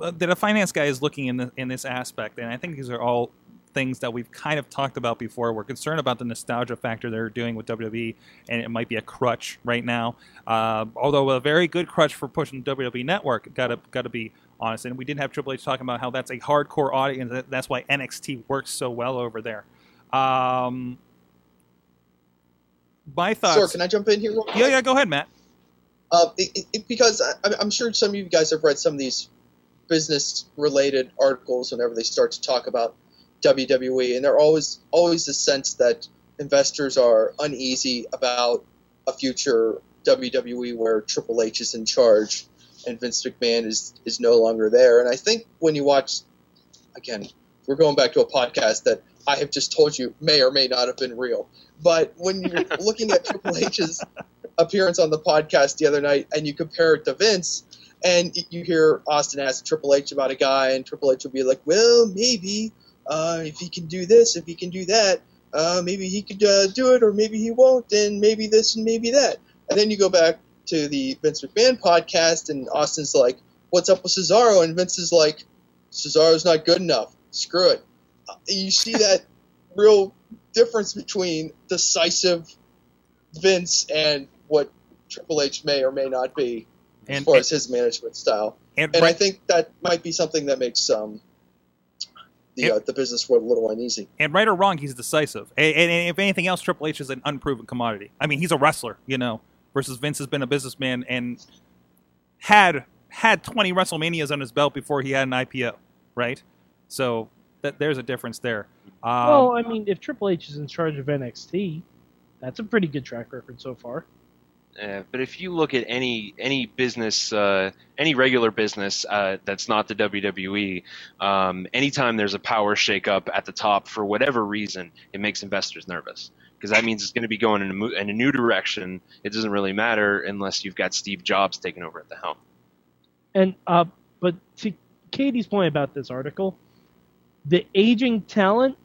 that a finance guy is looking in the, in this aspect, and I think these are all things that we've kind of talked about before. We're concerned about the nostalgia factor they're doing with WWE, and it might be a crutch right now. Uh, although a very good crutch for pushing the WWE Network, gotta gotta be honest. And we did have Triple H talking about how that's a hardcore audience. That's why NXT works so well over there. Um, my thoughts. Sorry, can I jump in here? real quick? yeah, yeah. Go ahead, Matt. Uh, it, it- because I, I'm sure some of you guys have read some of these business-related articles whenever they start to talk about WWE, and there always always a sense that investors are uneasy about a future WWE where Triple H is in charge and Vince McMahon is is no longer there. And I think when you watch, again, we're going back to a podcast that I have just told you may or may not have been real, but when you're looking at Triple H's appearance on the podcast the other night and you compare it to Vince and you hear Austin ask Triple H about a guy and Triple H will be like, well, maybe uh, if he can do this, if he can do that, uh, maybe he could uh, do it or maybe he won't and maybe this and maybe that. And then you go back to the Vince McMahon podcast and Austin's like, what's up with Cesaro? And Vince is like, Cesaro's not good enough. Screw it. Uh, You see that real difference between decisive Vince and what Triple H may or may not be as far and, as his management style. and, And I think that might be something that makes um, the uh, the business world a little uneasy. and right or wrong, he's decisive. And, and, and if anything else, Triple H is an unproven commodity. I mean, he's a wrestler, you know, versus Vince has been a businessman and had had 20 WrestleManias on his belt before he had an IPO, right? So that there's a difference there. Um, well, I mean, if Triple H is in charge of NXT, that's a pretty good track record so far. Uh, but if you look at any any business, uh, any regular business uh, that's not the WWE, um, anytime there's a power shakeup at the top for whatever reason, it makes investors nervous because that means it's going to be going in a, in a new direction. It doesn't really matter unless you've got Steve Jobs taking over at the helm. And uh, but to Katie's point about this article, the aging talent,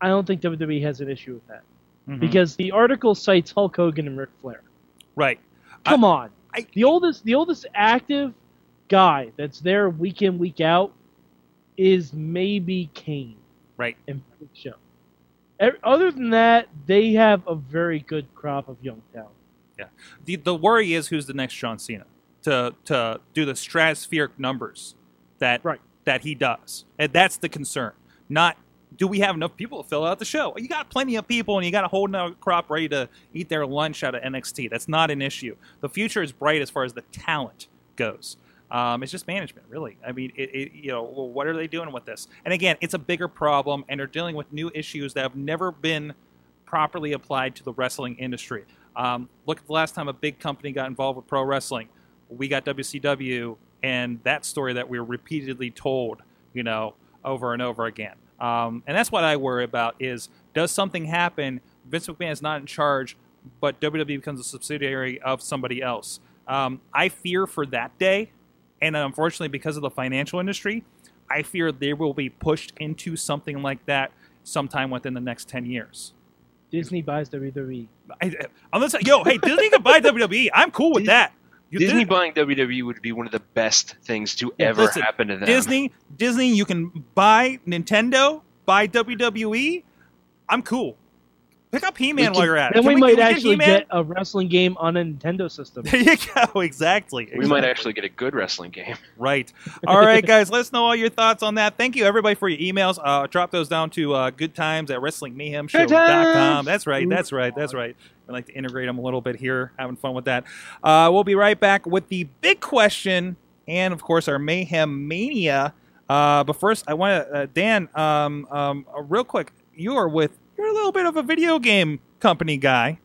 I don't think WWE has an issue with that mhm. because the article cites Hulk Hogan and Ric Flair. right. Come on, I- the oldest the oldest active guy that's there week in week out is maybe Kane Right. and Big Show. Other than that, they have a very good crop of young talent. Yeah. The the worry is who's the next John Cena to to do the stratospheric numbers that Right. that he does, and that's the concern. Not do we have enough people to fill out the show? You got plenty of people, and you got a whole nother crop ready to eat their lunch out of NXT. That's not an issue. The future is bright as far as the talent goes. Um, it's just management, really. I mean, it, it, you know, well, what are they doing with this? And again, it's a bigger problem, and they're dealing with new issues that have never been properly applied to the wrestling industry. Um, look at the last time a big company got involved with pro wrestling. We got WCW, and that story that we're repeatedly told, you know, over and over again. Um, and that's what I worry about: is does something happen? Vince McMahon is not in charge, but WWE becomes a subsidiary of somebody else. Um, I fear for that day, and unfortunately, because of the financial industry, I fear they will be pushed into something like that sometime within the next ten years. Disney buys. WWE. I, I'm yo, hey, Disney can buy WWE. I'm cool with Dis- that. You Disney did- buying WWE would be one of the best things to Yeah, ever listen, happen to them. Disney, Disney, you can buy Nintendo, buy WWE. I'm cool. Pick up He-Man We while you're at it. Then Can we, might can get actually He-Man? get a wrestling game on a Nintendo system. There you go. Exactly. we might actually get a good wrestling game. Right. All right, guys. Let us know all your thoughts on that. Thank you, everybody, for your emails. Uh, drop those down to uh, good times at WrestlingMayhemShow.com. That's right. That's right. That's right. I like to integrate them a little bit here, having fun with that. Uh, we'll be right back with the big question and, of course, our Mayhem Mania. Uh, but first, I want to, uh, Dan, um, um, uh, real quick, you are with, you're a little bit of a video game company guy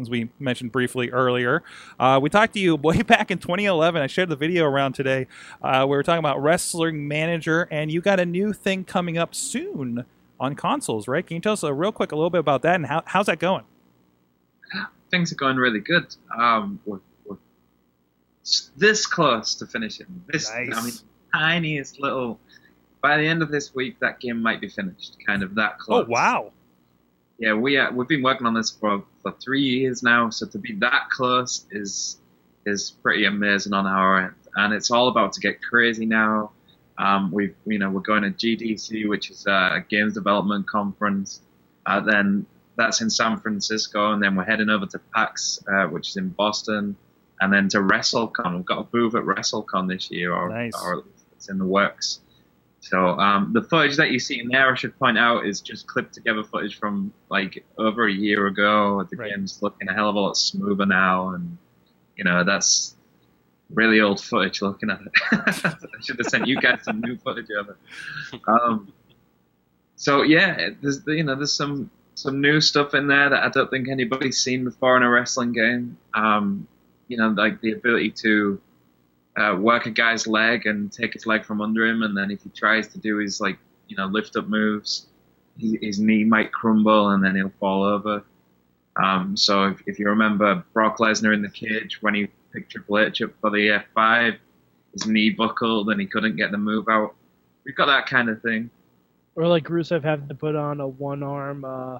as we mentioned briefly earlier. Uh, we talked to you way back in 2011. I shared the video around today. Uh, we were talking about Wrestling Manager, and you got a new thing coming up soon on consoles, right? Can you tell us a real quick a little bit about that and how, how's that going? things are going really good. Um, we're, we're this close to finishing. This, I mean, tiniest little. By the end of this week, that game might be finished. Kind of that close. Oh wow! Yeah, we uh, we've been working on this for for three years now. So to be that close is is pretty amazing on our end, and it's all about to get crazy now. Um, we've you know we're going to GDC, which is a games development conference. Uh, then that's in San Francisco, and then we're heading over to PAX, uh, which is in Boston, and then to WrestleCon. We've got a booth at WrestleCon this year, or, Nice. or it's in the works. So um, the footage that you see in there, I should point out, is just clipped together footage from like over a year ago. The Right. game's looking a hell of a lot smoother now, and you know that's really old footage. Looking at it, I should have sent you guys some new footage of it. Um, so yeah, there's you know there's some some new stuff in there that I don't think anybody's seen before in a wrestling game. Um, you know, like the ability to uh, work a guy's leg and take his leg from under him, and then if he tries to do his like you know lift up moves, he, his knee might crumble and then he'll fall over. Um, so if, if you remember Brock Lesnar in the cage when he picked Triple H up for the F5, his knee buckled and he couldn't get the move out. We've got that kind of thing. Or like Rusev having to put on a one arm uh,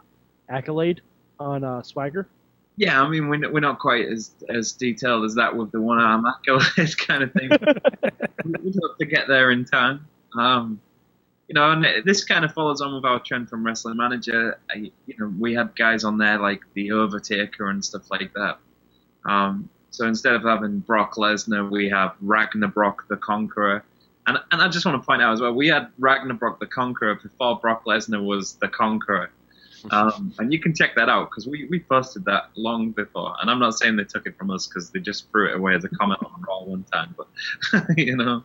accolade on uh, Swagger. Yeah, I mean we're, we're not quite as as detailed as that with the one arm accolade kind of thing. We'd hope to get there in time. Um, you know, and this kind of follows on with our trend from Wrestling Manager. I, you know, we had guys on there like the Overtaker and stuff like that. Um, so instead of having Brock Lesnar, we have Ragnarok the Conqueror. And, and I just want to point out as well, we had Ragnarok the Conqueror before Brock Lesnar was the Conqueror. Um, and you can check that out because we, we posted that long before. And I'm not saying they took it from us because they just threw it away as a comment on Raw one time. But, you know.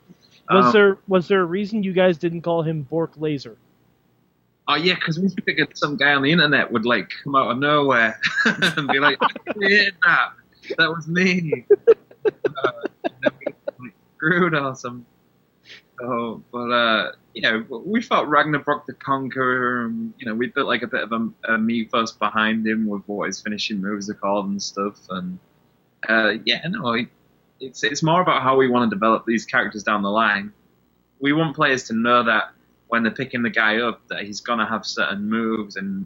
Was Um, there was there a reason you guys didn't call him Bork Laser? Oh yeah, because we figured some guy on the internet would like come out of nowhere and be like, "I created that. That was me." uh, and then we like, screwed or something. But uh, yeah, we felt Ragnarok the Conqueror. And, you know, we built like a bit of a, a mythos behind him with what his finishing moves are called and stuff. And uh, yeah, no, it, it's it's more about how we want to develop these characters down the line. We want players to know that when they're picking the guy up that he's gonna have certain moves and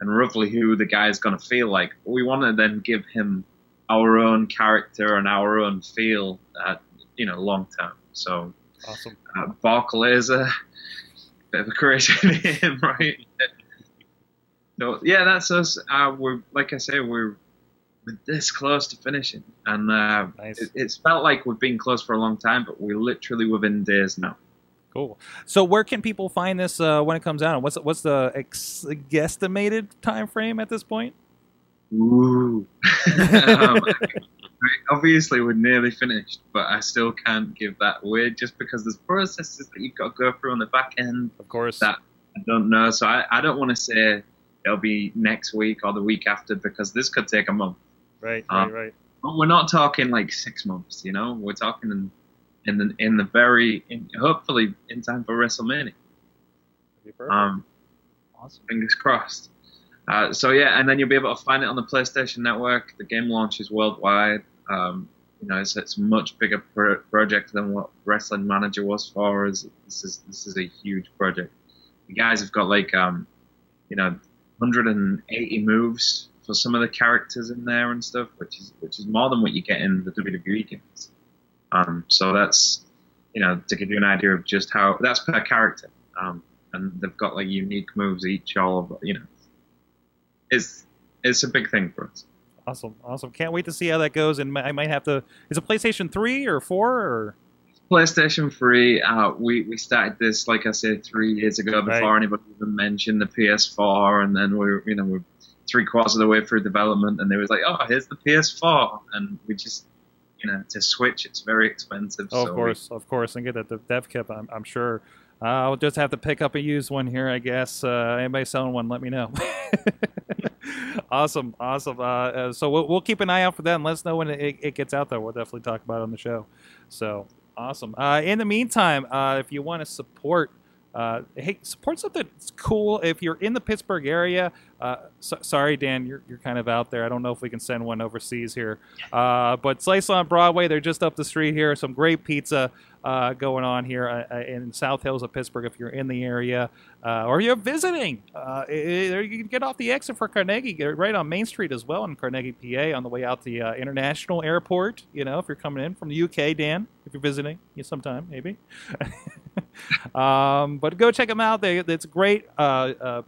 and roughly who the guy is gonna feel like. We want to then give him our own character and our own feel, uh, you know, long term. So Awesome. uh, Bork Laser, bit of a crazy name, right? So yeah, that's us. Uh, we're like I say, we're we're this close to finishing, and uh, Nice. it, it's felt like we've been close for a long time, but we're literally within days now. Cool. So where can people find this uh, when it comes out? What's what's the ex- guesstimated time frame at this point? Ooh. um, obviously, we're nearly finished, but I still can't give that away just because there's processes that you've got to go through on the back end Of course. that I don't know. So I, I don't want to say it'll be next week or the week after because this could take a month. Right, Um, right, right. But we're not talking like six months, you know. We're talking in in the in the very in, hopefully in time for WrestleMania. Um, Awesome. fingers crossed. Uh, so yeah, and then you'll be able to find it on the PlayStation Network. The game launches worldwide. Um, you know, it's, it's a much bigger pro- project than what Wrestling Manager was for us. This is this is a huge project. The guys have got like um, you know, 180 moves for some of the characters in there and stuff, which is which is more than what you get in the WWE games. Um, so that's you know to give you an idea of just how that's per character. Um, and they've got like unique moves each. All of you know, it's it's a big thing for us. Awesome, awesome. Can't wait to see how that goes. And I might have to. Is it PlayStation three or four or? PlayStation 3, uh, we, we started this, like I said, three years ago before Right. anybody even mentioned the PS4, and then we're, you know, we're three quarters of the way through development, and they was like, oh, here's the PS4, and we just, you know, to switch, it's very expensive. Oh, so of course, of course, and get that the dev kit. I'm, I'm sure. Uh, I'll just have to pick up a used one here, I guess. Uh, anybody selling one, let me know. awesome, awesome. Uh, uh, so we'll, we'll keep an eye out for that and let us know when it, it gets out there. We'll definitely talk about it on the show. So awesome. Uh, in the meantime, uh, if you want to support, uh, hey, support something that's cool. If you're in the Pittsburgh area, uh, so, sorry, Dan, you're, you're kind of out there. I don't know if we can send one overseas here. Uh, but Slice on Broadway, they're just up the street here. Some great pizza uh, going on here uh, uh, in South Hills of Pittsburgh if you're in the area uh, or you're visiting. Uh, you can get off the exit for Carnegie, right on Main Street as well in Carnegie, PA, on the way out the uh, International Airport. You know, if you're coming in from the UK, Dan, if you're visiting, you sometime maybe. um, but go check them out. They, it's great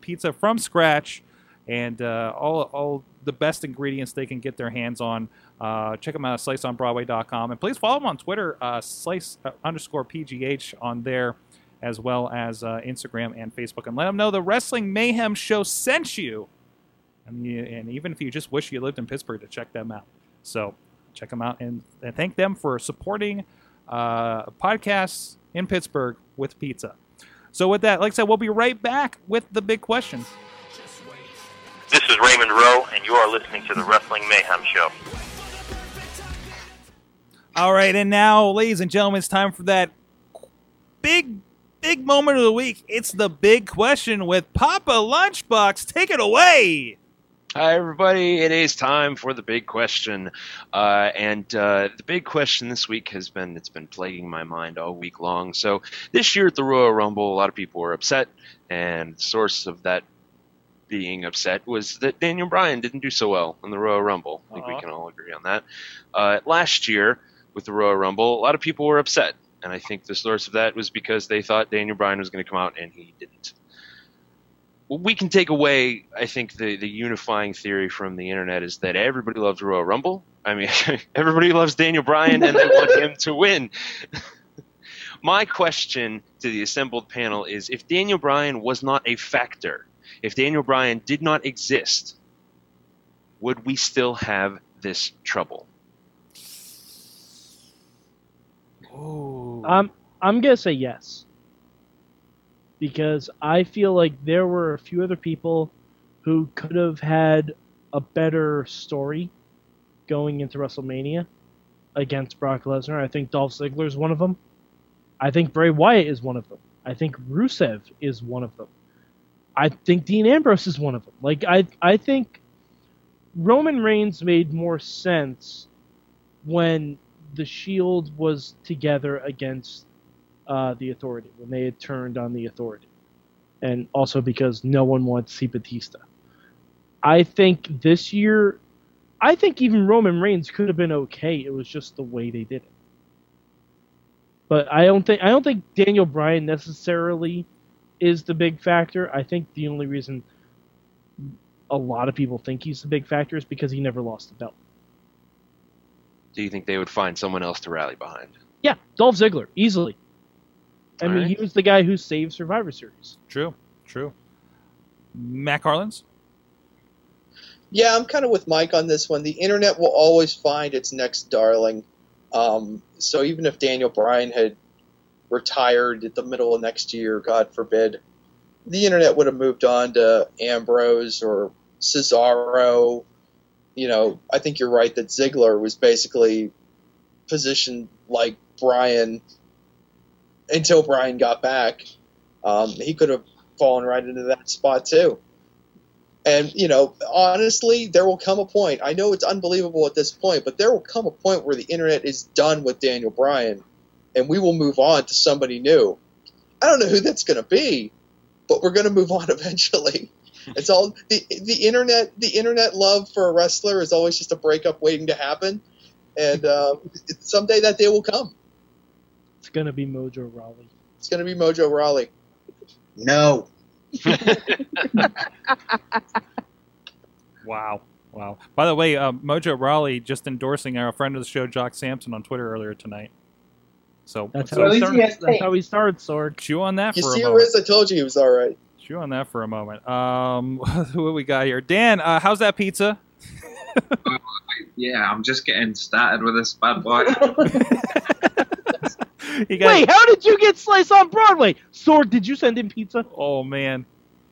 pizza from scratch and all all the best ingredients they can get their hands on. Uh, check them out at sliceonbroadway.com. And please follow them on Twitter, uh, slice uh, underscore PGH on there, as well as uh, Instagram and Facebook. And let them know the Wrestling Mayhem Show sent you. And, you, and even if you just wish you lived in Pittsburgh to check them out. So check them out and, and thank them for supporting uh, podcasts in Pittsburgh with pizza. So with that, like I said, we'll be right back with the big question. This is Raymond Rowe, and you are listening to the Wrestling Mayhem Show. All right, and now, ladies and gentlemen, it's time for that big, big moment of the week. It's the big question with Papa Lunchbox. Take it away. Hi, everybody. It is time for the big question. Uh, and uh, the big question this week has been it's been plaguing my mind all week long. So this year at the Royal Rumble, a lot of people were upset, and the source of that being upset was that Daniel Bryan didn't do so well in the Royal Rumble. I think we can all agree on that. Uh, last year with the Royal Rumble, a lot of people were upset, and I think the source of that was because they thought Daniel Bryan was going to come out and he didn't we can take away, I think, the, the unifying theory from the internet is that everybody loves Royal Rumble. I mean, everybody loves Daniel Bryan and they want him to win. My question to the assembled panel is if Daniel Bryan was not a factor, if Daniel Bryan did not exist, would we still have this trouble? Ooh. I'm I'm gonna say yes. Because I feel like there were a few other people who could have had a better story going into WrestleMania against Brock Lesnar. I think Dolph Ziggler is one of them. I think Bray Wyatt is one of them. I think Rusev is one of them. I think Dean Ambrose is one of them. Like I I think Roman Reigns made more sense when the Shield was together against uh, the Authority when they had turned on the Authority, and also because no one wants to see Batista. I think this year, I think even Roman Reigns could have been okay. It was just the way they did it. But I don't think I don't think Daniel Bryan necessarily is the big factor. I think the only reason a lot of people think he's the big factor is because he never lost the belt. Do you think they would find someone else to rally behind? Yeah, Dolph Ziggler, easily. I mean, Alright. he was the guy who saved Survivor Series. True, true. Matt Carlins? Yeah, I'm kind of with Mike on this one. The internet will always find its next darling. Um, so even if Daniel Bryan had retired at the middle of next year, God forbid, the internet would have moved on to Ambrose or Cesaro. You know, I think you're right that Ziggler was basically positioned like Bryan until Bryan got back. Um, he could have fallen right into that spot too. And you know, honestly, there will come a point. I know it's unbelievable at this point, but there will come a point where the internet is done with Daniel Bryan, and we will move on to somebody new. I don't know who that's going to be, but we're going to move on eventually. It's all the the internet. The internet love for a wrestler is always just a breakup waiting to happen, and uh, someday that day will come. It's gonna be Mojo Rawley. It's going to be Mojo Rawley. No. Wow. Wow. By the way, uh, Mojo Rawley just endorsing our friend of the show, Jock Sampson, on Twitter earlier tonight. So That's so how at he least he started. has That's how he started, Sorg. chew on that You for see, a moment. Riz, I told you he was all right. Chew on that for a moment. Um, who we got here? Dan, uh, how's that pizza? Yeah, I'm just getting started with this bad boy. You got- Wait, how did you get sliced on Broadway? Sorg, did you send him pizza? Oh man,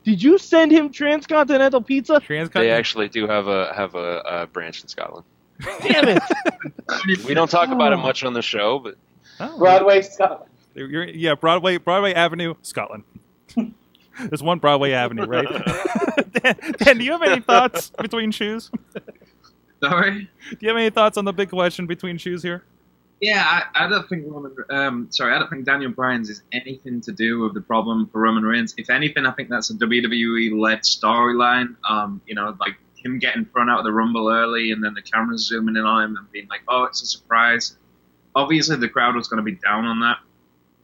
Did you send him transcontinental pizza? transcon. They actually do have a have a, a branch in Scotland. Damn it! We don't talk about it much on the show, but Oh. Broadway Scotland. You're, yeah, Broadway, Broadway Avenue, Scotland. There's one Broadway Avenue, right? Dan, Dan, do you have any thoughts between shoes? Sorry. Do you have any thoughts on the big question between shoes here? Yeah, I, I don't think Roman. Um, sorry, I don't think Daniel Bryan's is anything to do with the problem for Roman Reigns. If anything, I think that's a WWE led storyline. Um, you know, like him getting thrown out of the Rumble early, and then the cameras zooming in on him and being like, "Oh, it's a surprise." Obviously, the crowd was going to be down on that,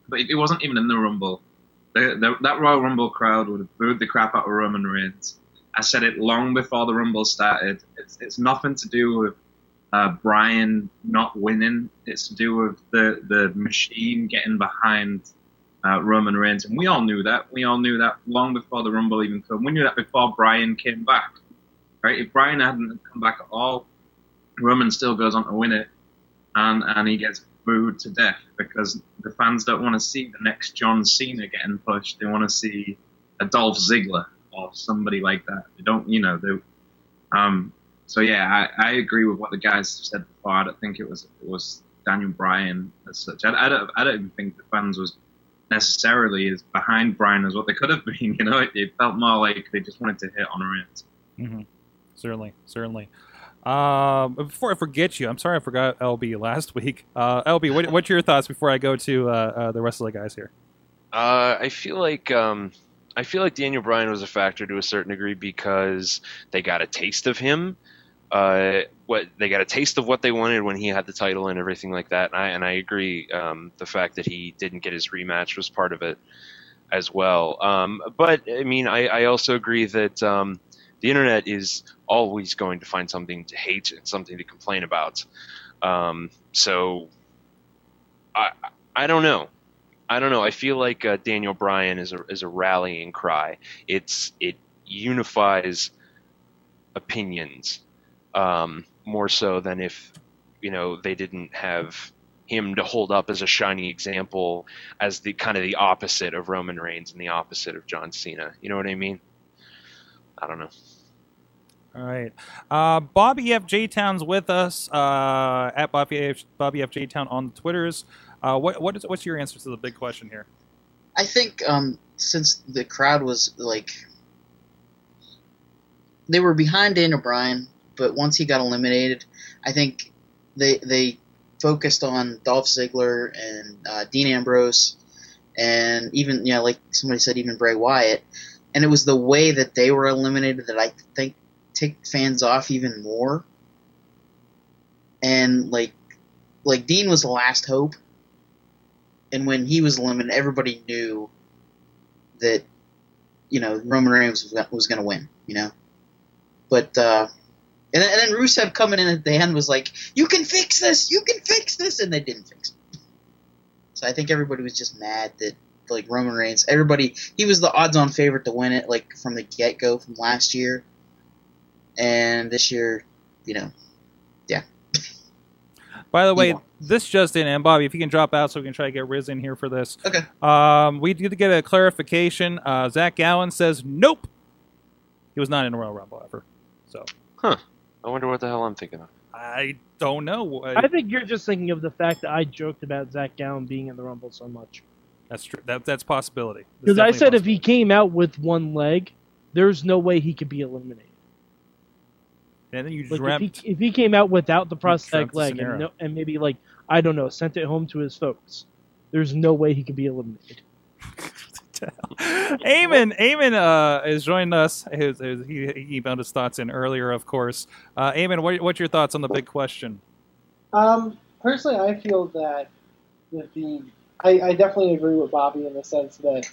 but if it wasn't even in the Rumble, the, the, that Royal Rumble crowd would have booed the crap out of Roman Reigns. I said it long before the Rumble started. It's, it's nothing to do with uh, Bryan not winning. It's to do with the, the machine getting behind uh, Roman Reigns. And we all knew that. We all knew that long before the Rumble even came. We knew that before Bryan came back. Right? If Bryan hadn't come back at all, Roman still goes on to win it. And, and he gets booed to death because the fans don't want to see the next John Cena getting pushed. They want to see a Dolph Ziggler or somebody like that. They don't, you know, they, um, so yeah, I, I agree with what the guys said before. I don't think it was it was Daniel Bryan as such. I, I don't I don't even think the fans was necessarily as behind Bryan as what they could have been. You know, it, it felt more like they just wanted to hit on Reigns. Mm-hmm. Certainly, certainly. Um, before I forget you, I'm sorry I forgot LB last week. Uh, LB, what, what's your thoughts before I go to uh, uh, the rest of the guys here? Uh, I feel like um, I feel like Daniel Bryan was a factor to a certain degree because they got a taste of him. Uh, what they got a taste of what they wanted when he had the title and everything like that. And I and I agree. Um, the fact that he didn't get his rematch was part of it as well. Um, but I mean, I, I also agree that um, the internet is always going to find something to hate and something to complain about. Um, so I I don't know. I don't know. I feel like uh, Daniel Bryan is a is a rallying cry. It's it unifies opinions um, more so than if you know they didn't have him to hold up as a shining example as the kind of the opposite of Roman Reigns and the opposite of John Cena. You know what I mean? I don't know. All right. Uh, Bobby F. J. Town's with us uh, at Bobby F. Bobby F. J. Town on the Twitters. Uh, what, what is, what's your answer to the big question here? I think um, since the crowd was like they were behind Daniel Bryan, but once he got eliminated, I think they they focused on Dolph Ziggler and uh, Dean Ambrose, and even yeah, like somebody said, even Bray Wyatt, and it was the way that they were eliminated that I think ticked fans off even more. And like like Dean was the last hope, and when he was eliminated, everybody knew that you know Roman Reigns was, going to win. You know, but uh, and and then Rusev coming in at the end was like, "You can fix this, you can fix this," and they didn't fix it. So I think everybody was just mad that like Roman Reigns, everybody he was the odds-on favorite to win it, like from the get-go from last year. and this year, you know, yeah. By the way, this just in, and Bobby, if you can drop out so we can try to get Riz in here for this. Okay. Um, we did to get a clarification. Uh, Zach Gowen says nope. He was not in Royal Rumble ever. So Huh. I wonder what the hell I'm thinking of. I don't know. I- I think you're just thinking of the fact that I joked about Zach Gowen being in the Rumble so much. That's true. That, that's a possibility. Because I said if he came out with one leg, there's no way he could be eliminated. and then you Like if he, if he came out without the prosthetic leg and, no, and maybe like I don't know, sent it home to his folks, there's no way he could be eliminated. Eamon, Eamon uh, is joining us. His, his, he, he emailed his thoughts in earlier, of course. Uh, Eamon, what, what's your thoughts on the big question? Um, personally, I feel that the theme. I, I definitely agree with Bobby in the sense that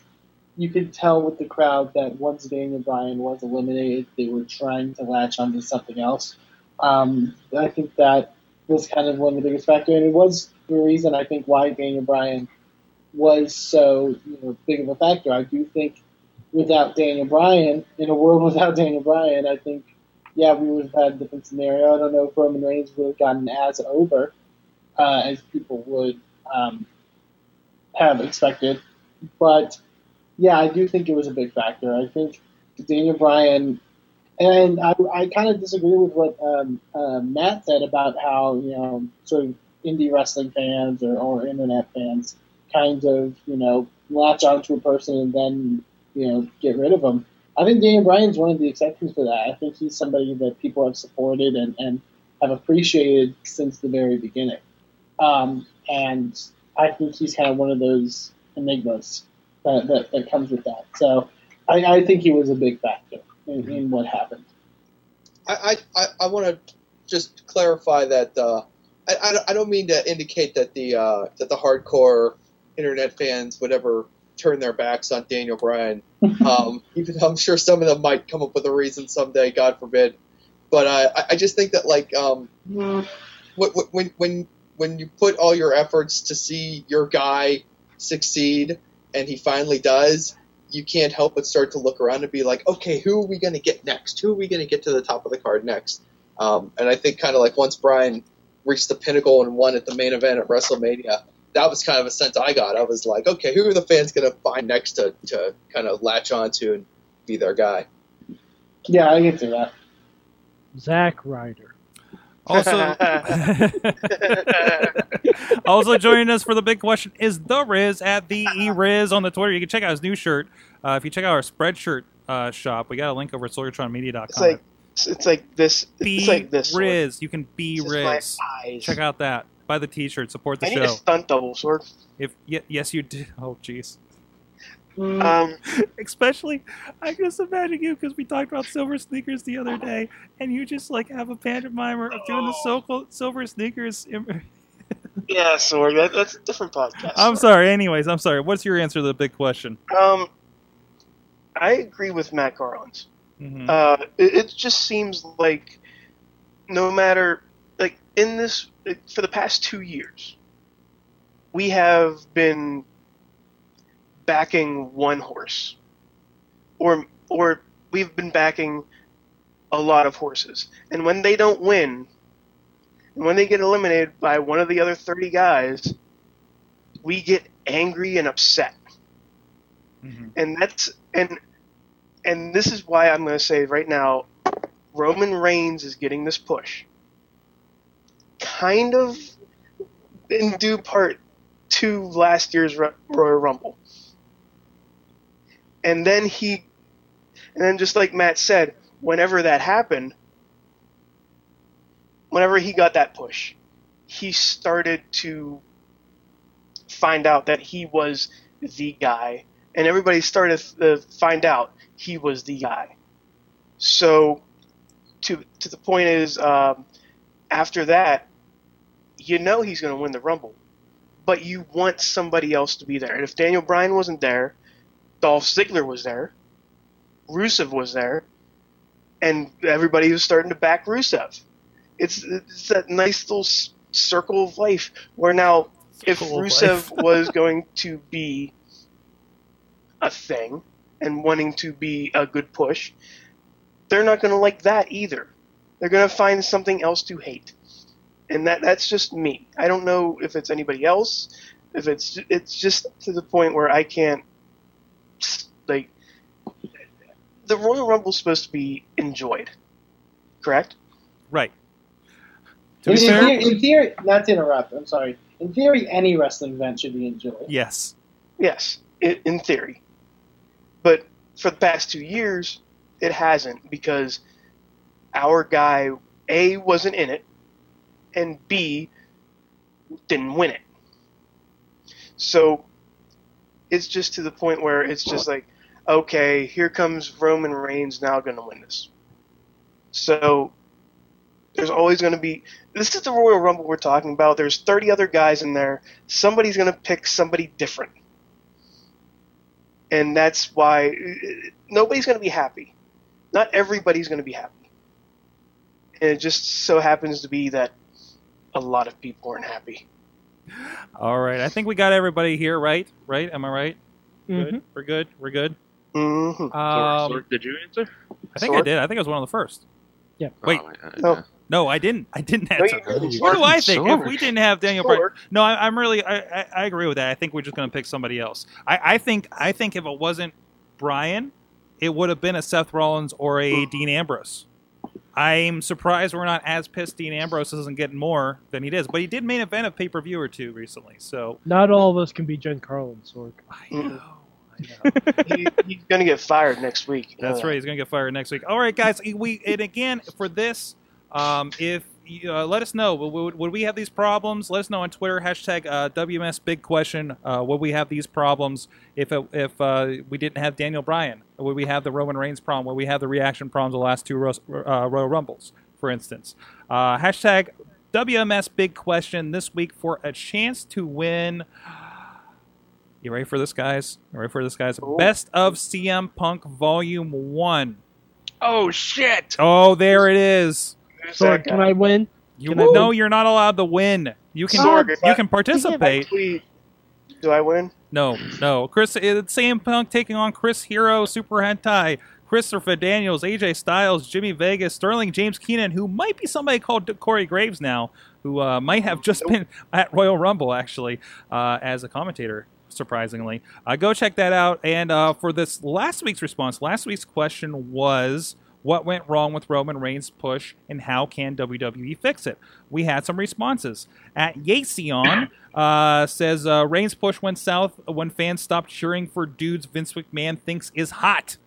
you could tell with the crowd that once Daniel Bryan was eliminated, they were trying to latch onto something else. Um, I think that was kind of one of the biggest factors, and it was the reason I think why Daniel Bryan was so you know big of a factor. I do think without Daniel Bryan, in a world without Daniel Bryan, I think yeah, we would have had a different scenario. I don't know if Roman Reigns would have gotten as over uh, as people would um, have expected. But yeah, I do think it was a big factor. I think Daniel Bryan, and I, I kind of disagree with what um, uh, Matt said about how you know sort of indie wrestling fans or, or internet fans kind of you know latch onto a person and then you know get rid of them. I think Daniel Bryan's one of the exceptions for that. I think he's somebody that people have supported and, and have appreciated since the very beginning. Um, and I think he's kind of one of those enigmas that, that, that comes with that. So I, I think he was a big factor in, in what happened. I, I, I want to just clarify that uh, I, I, don't- I don't mean to indicate that the uh, that the hardcore internet fans would ever turn their backs on Daniel Bryan. Um, even though I'm sure some of them might come up with a reason someday, God forbid. But uh, I, I just think that like um, wh- wh- when when when you put all your efforts to see your guy succeed and he finally does, you can't help but start to look around and be like, okay, who are we going to get next? Who are we going to get to the top of the card next? Um, and I think kind of like once Bryan reached the pinnacle and won at the main event at WrestleMania, that was kind of a sense I got. I was like, okay, who are the fans going to find next to, to kind of latch onto and be their guy? Yeah, I get to that. Zack Ryder. Also, also joining us for the big question is the Riz at the E Riz on the Twitter. You can check out his new shirt. Uh, if you check out our Spreadshirt uh, shop, we got a link over at SolartronMedia.com. It's like it's, it's like this. be It's like this. Sword. Riz. You can be This is my Riz. eyes. Check out that. Buy the T-shirt. Support the I need a show. stunt double sword. If y- yes, you do. Oh, jeez. Um, Especially, I just imagine you because we talked about silver sneakers the other day, and you just like have a pantomime of doing the so-called silver sneakers. im- yeah, sword. That, that's a different podcast. I'm sorry. Anyways, I'm sorry. What's your answer to the big question? Um, I agree with Matt Garland. Mhm. Uh, it, it just seems like no matter like in this for the past two years, we have been backing one horse, or or we've been backing a lot of horses, and when they don't win, and when they get eliminated by one of the other thirty guys, we get angry and upset. Mhm. and that's and and this is why I'm going to say right now, Roman Reigns is getting this push, kind of in due part to last year's Royal Rumble, and then he, and then just like Matt said, whenever that happened, whenever he got that push, he started to find out that he was the guy and everybody started to find out he was the guy. So, to to the point is, um, after that, you know he's going to win the Rumble, but you want somebody else to be there. And if Daniel Bryan wasn't there, Dolph Ziggler was there, Rusev was there, and everybody was starting to back Rusev. It's it's that nice little circle of life where now if Circle Rusev was going to be a thing and wanting to be a good push, they're not going to like that either. They're gonna find something else to hate, and that that's just me. I don't know if it's anybody else. If it's it's just to the point where I can't like the Royal Rumble's supposed to be enjoyed, correct? Right. To In, be in fair, theory, in theory, not to interrupt. I'm sorry. In theory, any wrestling event should be enjoyed. yes. Yes, i in theory. But for the past two years, it hasn't because our guy A wasn't in it, and B didn't win it. So it's just to the point where it's just like, okay, here comes Roman Reigns now going to win this. So there's always going to be. This is the Royal Rumble we're talking about. There's 30 other guys in there. Somebody's going to pick somebody different and that's why nobody's going to be happy. Not everybody's going to be happy. And it just so happens to be that a lot of people aren't happy. All right. I think we got everybody here, right? Right? Am I right? Good. We're good. We're good. hmm Um, Sorg, did you answer? I think I did. I think I was one of the first. Yeah. Wait. Oh, No. No, I didn't. I didn't answer. you- What do I Sorg. think? If we didn't have Daniel Bryan, no, I, I'm really, I, I, I agree with that. I think we're just going to pick somebody else. I, I think, I think if it wasn't Bryan, it would have been a Seth Rollins or a Dean Ambrose. I'm surprised we're not as pissed Dean Ambrose isn't getting more than he is, but he did main event a pay per view or two recently. So Not all of us can be Jen Carlin, Sorg. I know, he, he's going to get fired next week. That's that. right. He's gonna get fired next week. All right, guys. We and again for this, um, if you, uh, let us know, would, would, would we have these problems? Let us know on Twitter hashtag uh, WMS Big Question. Uh, would we have these problems if it, if uh, we didn't have Daniel Bryan? Would we have the Roman Reigns problem? Would we have the reaction problems the last two Ro- uh, Royal Rumbles, for instance? Uh, hashtag WMS Big Question this week for a chance to win. You ready for this, guys? You ready for this, guys? Ooh. Best of CM Punk Volume One. Oh shit! Oh, there it is. Who's Sorg, can? I win? You Can I no, you're not allowed to win. You can Sorg, you I- can participate. do I win? No, no. Chris, it's CM Punk taking on Chris Hero, Super Hentai, Christopher Daniels, AJ Styles, Jimmy Vegas, Sterling James Keenan, who might be somebody called Corey Graves now, who uh, might have just been at Royal Rumble actually uh, as a commentator. Surprisingly, uh, go check that out. And uh, for this last week's response, last week's question was. What went wrong with Roman Reigns' push, and how can WWE fix it? We had some responses. At Yaceon uh, says uh, Reigns' push went south when fans stopped cheering for dudes Vince McMahon thinks is hot.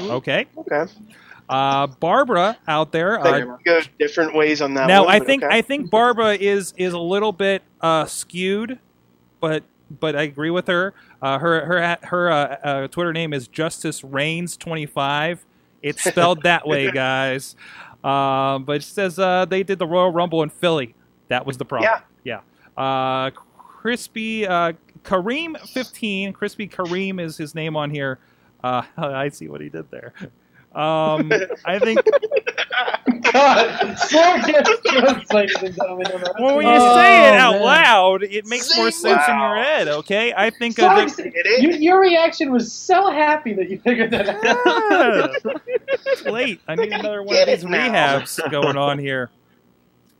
Okay. Okay. Uh, Barbara out there. Uh, go different ways on that now one, I think okay. I think Barbara is is a little bit uh, skewed, but but I agree with her. Uh, her her her uh, uh, Twitter name is Justice Reigns twenty five. It's spelled that way, guys. Um, but it says uh, they did the Royal Rumble in Philly. That was the problem. Yeah. Uh, Crispy uh, Kareem fifteen. Crispy Kareem is his name on here. Uh, I see what he did there. Um, I think God, jokes, and. Well, when you Oh, say it out man. loud, it makes more Zing. sense in your head. Okay, I think. Uh, Sorg, the, you, your reaction was so happy that you figured that out. Ah, it's late. I need another one of these rehabs going on here.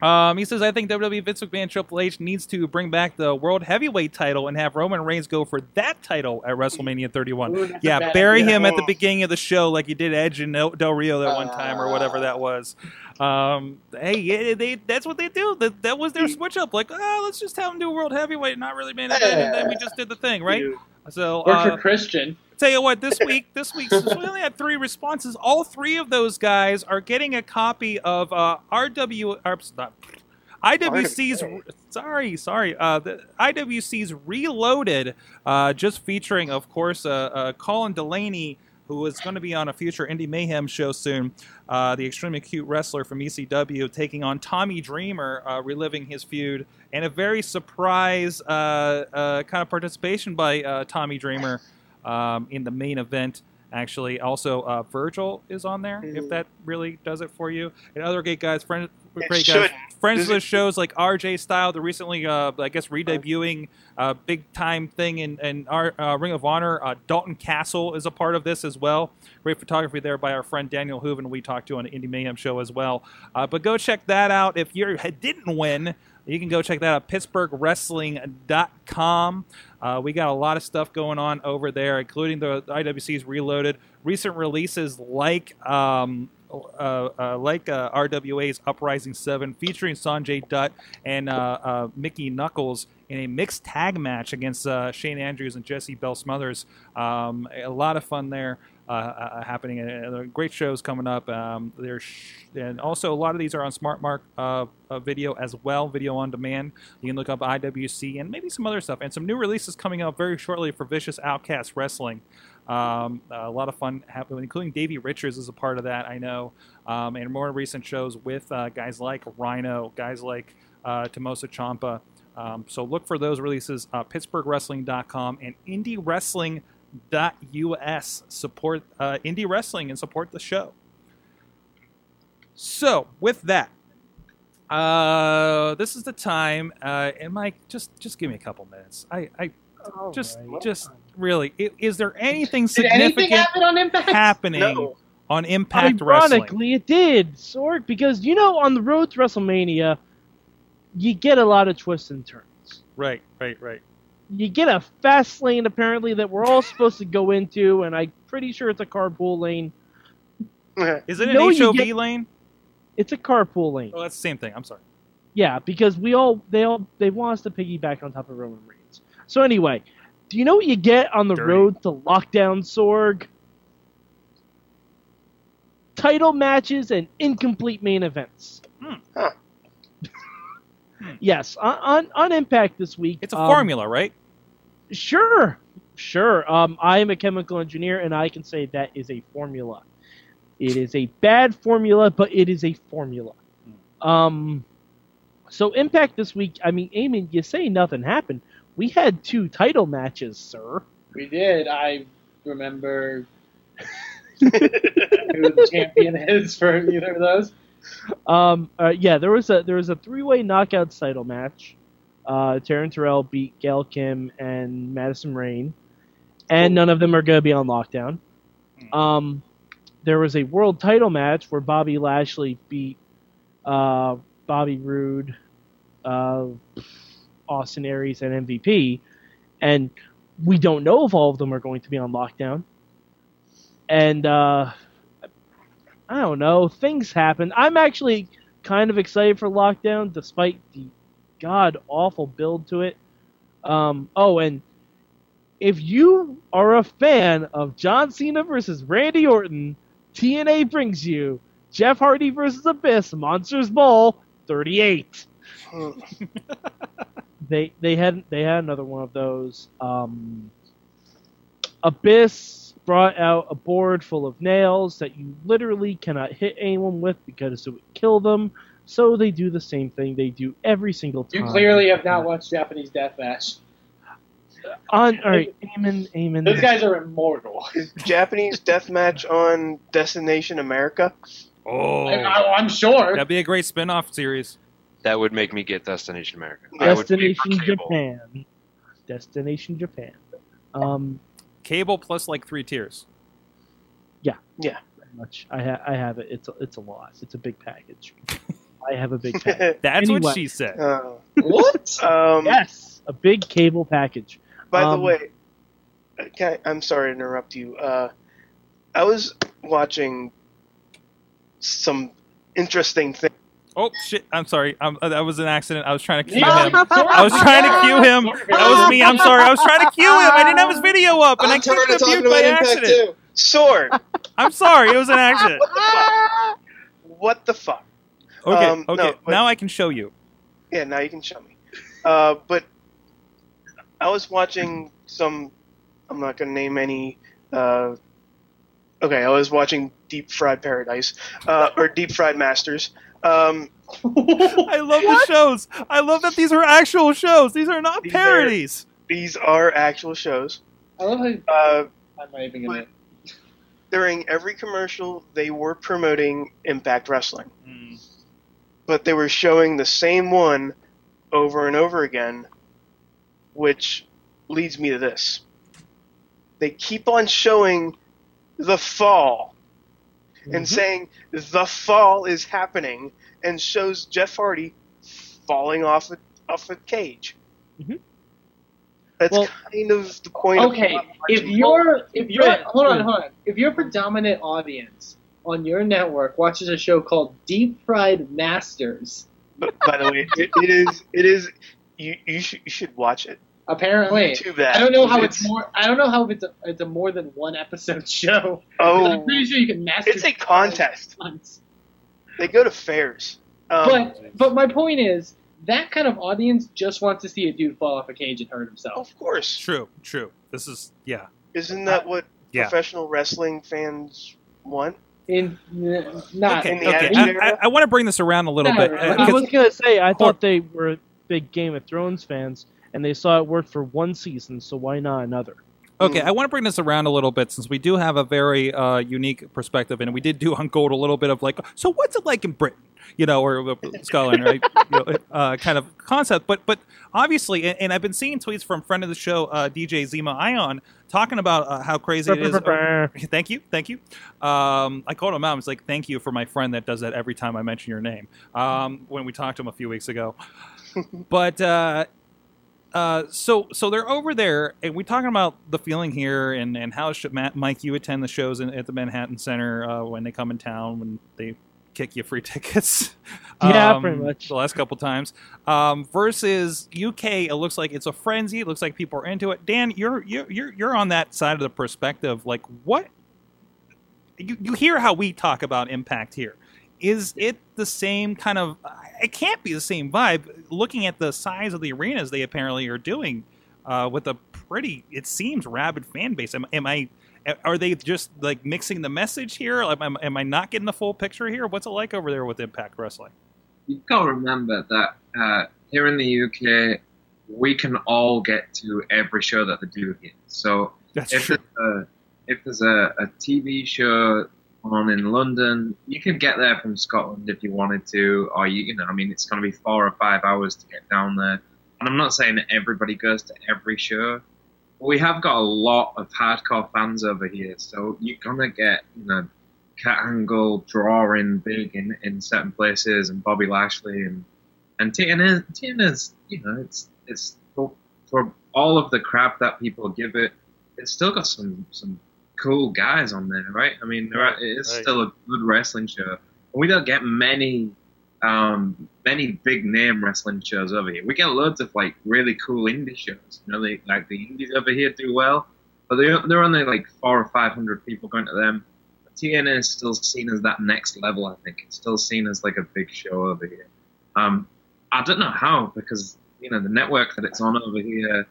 Um, he says, I think WWE Vince McMahon Triple H needs to bring back the World Heavyweight title and have Roman Reigns go for that title at WrestleMania 31. Ooh, Yeah, bury idea. him at the beginning of the show like you did Edge and Del Del Rio that one time or whatever that was. Um, hey, yeah, they that's what they do. That, that was their switch up. Like, oh, let's just have him do World Heavyweight, not really main event, and then we just did the thing, right? So, Or uh, for Christian. Tell you what, this week, this week, since we only had three responses, all three of those guys are getting a copy of uh, RW, or, not, IWC's. Sorry, sorry. Uh, the IWC's Reloaded, uh, just featuring, of course, uh, uh, Colin Delaney, who is going to be on a future Indie Mayhem show soon. Uh, the extremely cute wrestler from ECW taking on Tommy Dreamer, uh, reliving his feud, and a very surprise uh, uh, kind of participation by uh, Tommy Dreamer um, in the main event. Actually, also uh, Virgil is on there. If Mhm. that really does it for you, and other great guys, friend, great guys, friends the shows like RJ Style, the recently, uh, I guess, re-debuting uh, big time thing in, in our uh, Ring of Honor. Uh, Dalton Castle is a part of this as well. Great photography there by our friend Daniel Hooven, we talked to on the Indie Mayhem show as well. Uh, but go check that out. If you didn't win, you can go check that out, PittsburghWrestling.com. Uh, we got a lot of stuff going on over there, including the IWC's Reloaded. Recent releases like um, uh, uh, like uh, RWA's Uprising 7, featuring Sanjay Dutt and uh, uh, Mickey Knuckles in a mixed tag match against uh, Shane Andrews and Jessie Belle Smothers. Um, a lot of fun there. Uh, uh, happening and great shows coming up. Um, there's and also a lot of these are on Smart Mark uh, uh, video as well, video on demand. You can look up IWC and maybe some other stuff and some new releases coming up very shortly for Vicious Outcast Wrestling. Um, a lot of fun happening, including Davey Richards is a part of that, I know, um, and more recent shows with uh, guys like Rhino, guys like uh, Tommaso Ciampa. Um, so look for those releases, uh, PittsburghWrestling.com and IndieWrestling.us. Support uh, indie wrestling and support the show. So with that, uh, this is the time. Uh, and Mike, just just give me a couple minutes. I, I just just really, i- is there anything Did anything significant happen on Impact? happening No. on Impact Wrestling? Ironically, it did, Sorg, because you know on the road to WrestleMania, you get a lot of twists and turns. Right, right, right. You get a fast lane apparently that we're all supposed to go into, and I'm pretty sure it's a carpool lane. Is it You know an you HOV get- lane? It's a carpool lane. Oh, that's the same thing. I'm sorry. Yeah, because we all they all they want us to piggyback on top of Roman Reigns. So anyway, do you know what you get on the Dirty. road to lockdown, Sorg? Title matches and incomplete main events. Hmm. Huh. Yes, on, on on Impact this week. It's a um, formula, right? Sure, sure. Um, I am a chemical engineer, and I can say that is a formula. It is a bad formula, but it is a formula. Um, so Impact this week. I mean, Eamon, you say nothing happened. We had two title matches, sir. We did. I remember who the champion is for either of those. Um, uh, yeah, there was a there was a three way knockout title match. Uh, Taryn Terrell beat Gail Kim and Madison Rayne, and none of them are going to be on lockdown. Um, there was a world title match where Bobby Lashley beat uh, Bobby Roode, uh, Austin Aries, and MVP, and we don't know if all of them are going to be on lockdown. And uh, I don't know, things happen. I'm actually kind of excited for lockdown, despite the god awful build to it. Um, oh, and if you are a fan of John Cena versus Randy Orton, TNA brings you Jeff Hardy versus Abyss Monsters Ball 38. they they had they had another one of those. Um, Abyss brought out a board full of nails that you literally cannot hit anyone with because it would kill them. So they do the same thing they do every single time. You clearly have not watched Japanese Deathmatch. On all right, Eamon, Eamon. Those guys are immortal. Japanese death match on Destination America. Oh, I, I'm sure. that'd be a great spin-off series. That would make me get Destination America. I would pay for Destination. Japan. Destination Japan. Um, Cable plus like three tiers. pretty much. I ha- I have it. It's a, it's a lot. It's a big package. I have a big package. That's Anyway. what she said. Uh, What? um, yes, a big cable package. By Um, the way, can I, I'm sorry to interrupt you. Uh, I was watching some interesting things. Oh shit! I'm sorry. I'm, uh, that was an accident. I was trying to cue Yeah. him. I was trying to cue him. That was me. I'm sorry. I was trying to cue him. I didn't have his video up, and I I'm tired clicked the mute by accident. too. Sword. I'm sorry. It was an accident. what the fuck? Okay. Um, okay. no, but- now I can show you. Yeah, now you can show me. Uh, but I was watching some. I'm not going to name any. Uh, okay, I was watching Deep Fried Paradise uh, or Deep Fried Masters. Um, I love the shows. I love that these are actual shows. These are not These are- parodies. these are actual shows. I love how Uh, I'm not even gonna. during every commercial, they were promoting Impact Wrestling. but they were showing the same one over and over again, which leads me to this. They keep on showing the fall and Mhm. saying the fall is happening and shows Jeff Hardy falling off a, off a cage. Mhm. That's Well- kind of the point Okay, of if you're if you're Right. hold on, hold on. If your predominant audience on your network watches a show called Deep Fried Masters, But by the way, it, it is it is you you should you should watch it. Apparently YouTube that. I don't know how it's, more. I don't know how it's a, it's a more than one episode show. Oh, I'm pretty sure you can master. it's a contest. once. They go to fairs. Um, But but my point is that kind of audience just wants to see a dude fall off a cage and hurt himself. of course, True, true. This is yeah. isn't that what Yeah. professional wrestling fans want? In n- not Okay, in the okay. Attitude I, I, want to bring this around a little Not bit. really. uh, I 'cause- was gonna say I thought they were big Game of Thrones fans, and they saw it work for one season, so why not another? Okay, Mm. I want to bring this around a little bit since we do have a very uh, unique perspective, and we did do on Gold a little bit of like, so what's it like in Britain, you know, or uh, Scotland, right? you know, uh, kind of concept. But but obviously, and, and I've been seeing tweets from friend of the show, uh, DJ Zema Ion, talking about uh, how crazy it is. thank you, thank you. Um, I called him out. I was like, thank you for my friend that does that every time I mention your name. Um, when we talked to him a few weeks ago, but. Uh, uh, so so they're over there, and we're talking about the feeling here, and and how should Matt, Mike you attend the shows in, at the Manhattan Center uh, when they come in town when they kick you free tickets. Yeah, Um, pretty much. The last couple times, um, versus UK, it looks like it's a frenzy. It looks like people are into it. Dan, you're you're you're, you're on that side of the perspective. Like what? You you hear how we talk about Impact here. Is it the same kind of? It can't be the same vibe. Looking at the size of the arenas they apparently are doing, uh, with a pretty, it seems rabid fan base. Am, am I? Are they just like mixing the message here? Am, am, am I not getting the full picture here? What's it like over there with Impact Wrestling? You've got to remember that uh, here in the UK, we can all get to every show that they do here. So That's if true. there's a, if there's a, a TV show on in London, you could get there from Scotland if you wanted to, or you, you know, I mean, it's going to be four or five hours to get down there. And I'm not saying that everybody goes to every show. But we have got a lot of hardcore fans over here, so you're gonna get, you know, Kurt Angle drawing big in, in certain places, and Bobby Lashley and and TNA. TNA's, you know, it's it's for, for all of the crap that people give it, it's still got some some cool guys on there, right? I mean, there are, it is Right. still a good wrestling show. We don't get many um, many big name wrestling shows over here. We get loads of like really cool indie shows. You know, they, like the indies over here do well, but they they're only like four or five hundred people going to them. But TNA is still seen as that next level. I think it's still seen as like a big show over here. Um, I don't know how because you know the network that it's on over here.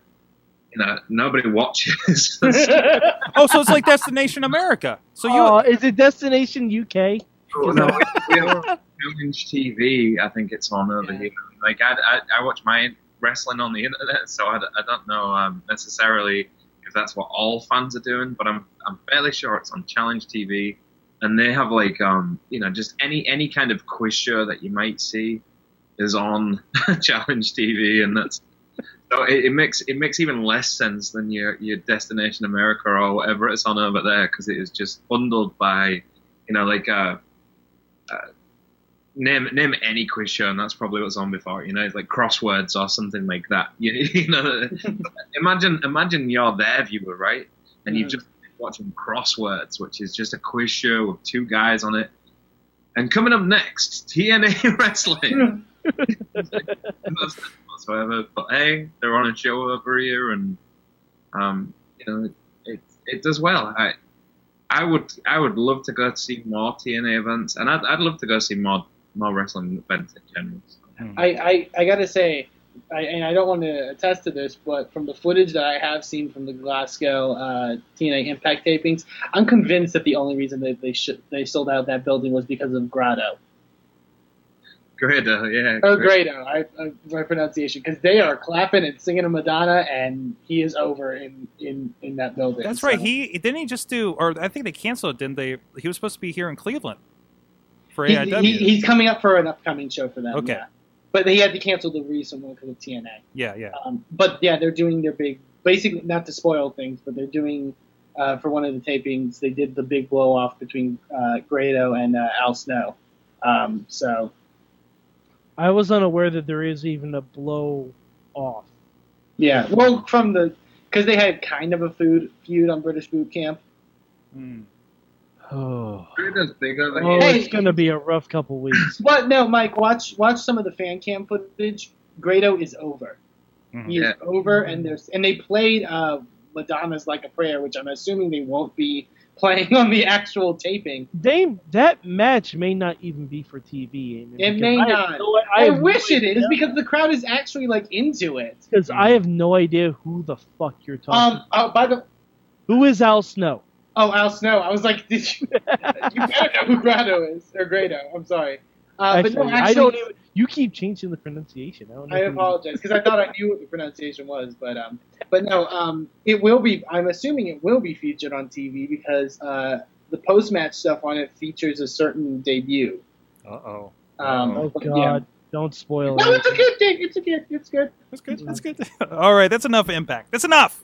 You know, nobody watches. Oh, so it's like Destination America. So you oh, is it Destination UK? Oh, no, we have Challenge TV. I think it's on over Yeah. here. Like I, I, I watch my wrestling on the internet, so I don't know um, necessarily if that's what all fans are doing, but I'm I'm fairly sure it's on Challenge TV, and they have like um you know just any any kind of quiz show that you might see is on Challenge TV, and that's so it, it makes it makes even less sense than your your Destination America or whatever it's on over there because it is just bundled by you know like uh, uh name name any quiz show and that's probably what's on before you know it's like crosswords or something like that. You, you know imagine imagine you're their viewer right? And you've just been watching crosswords which is just a quiz show with two guys on it. And coming up next TNA wrestling. No whatsoever. But hey, they're on a show over here, and um, you know, it, it does well. I I would I would love to go see more TNA events, and I'd I'd love to go see more more wrestling events in general. So. I, I, I gotta say, I, and I don't want to attest to this, but from the footage that I have seen from the Glasgow uh, TNA Impact tapings, I'm convinced that the only reason that they they sold out that building was because of Grotto. Grado, yeah. Oh, great. Grado, I, I, my pronunciation, because they are clapping and singing a Madonna, and he is over in, in, in that building. That's So- right. He didn't he just do, or I think they canceled it, didn't they? He was supposed to be here in Cleveland for He- AIW. he- he's coming up for an upcoming show for them. Okay. yeah. But he had to cancel the recent one because of TNA. yeah, yeah. Um, but yeah, they're doing their big, basically not to spoil things, but they're doing uh, for one of the tapings. They did the big blow off between uh, Grado and uh, Al Snow. Um, so I was unaware that there is even a blow off. yeah, well, from the because they had kind of a food feud on British Boot Camp. Hmm. Oh, Grado's big over oh here. it's gonna be a rough couple weeks. But no, Mike, watch watch some of the fan cam footage. Grado is over. Mhm. He is over, and there's and they played uh, Madonna's "Like a Prayer," which I'm assuming they won't be playing on the actual taping. They that match may not even be for TV. It may I not. no- I, have wish no it is idea. because the crowd is actually like into it. because I have no idea who the fuck you're talking. Um. Oh, by the who is Al Snow? oh, Al Snow. I was like, did you? you better know who Grado is or Grado. I'm sorry. Uh, but no, actually, I don't even. You keep changing the pronunciation. I don't know. I apologize because I thought I knew what the pronunciation was, but um, but no, um, it will be. I'm assuming it will be featured on TV because uh, the post match stuff on it features a certain debut. Uh oh. Um, Oh God! yeah. Don't spoil No, it. it's a good thing. It's a good. It's good. That's good. That's good. All right, that's enough impact. That's enough.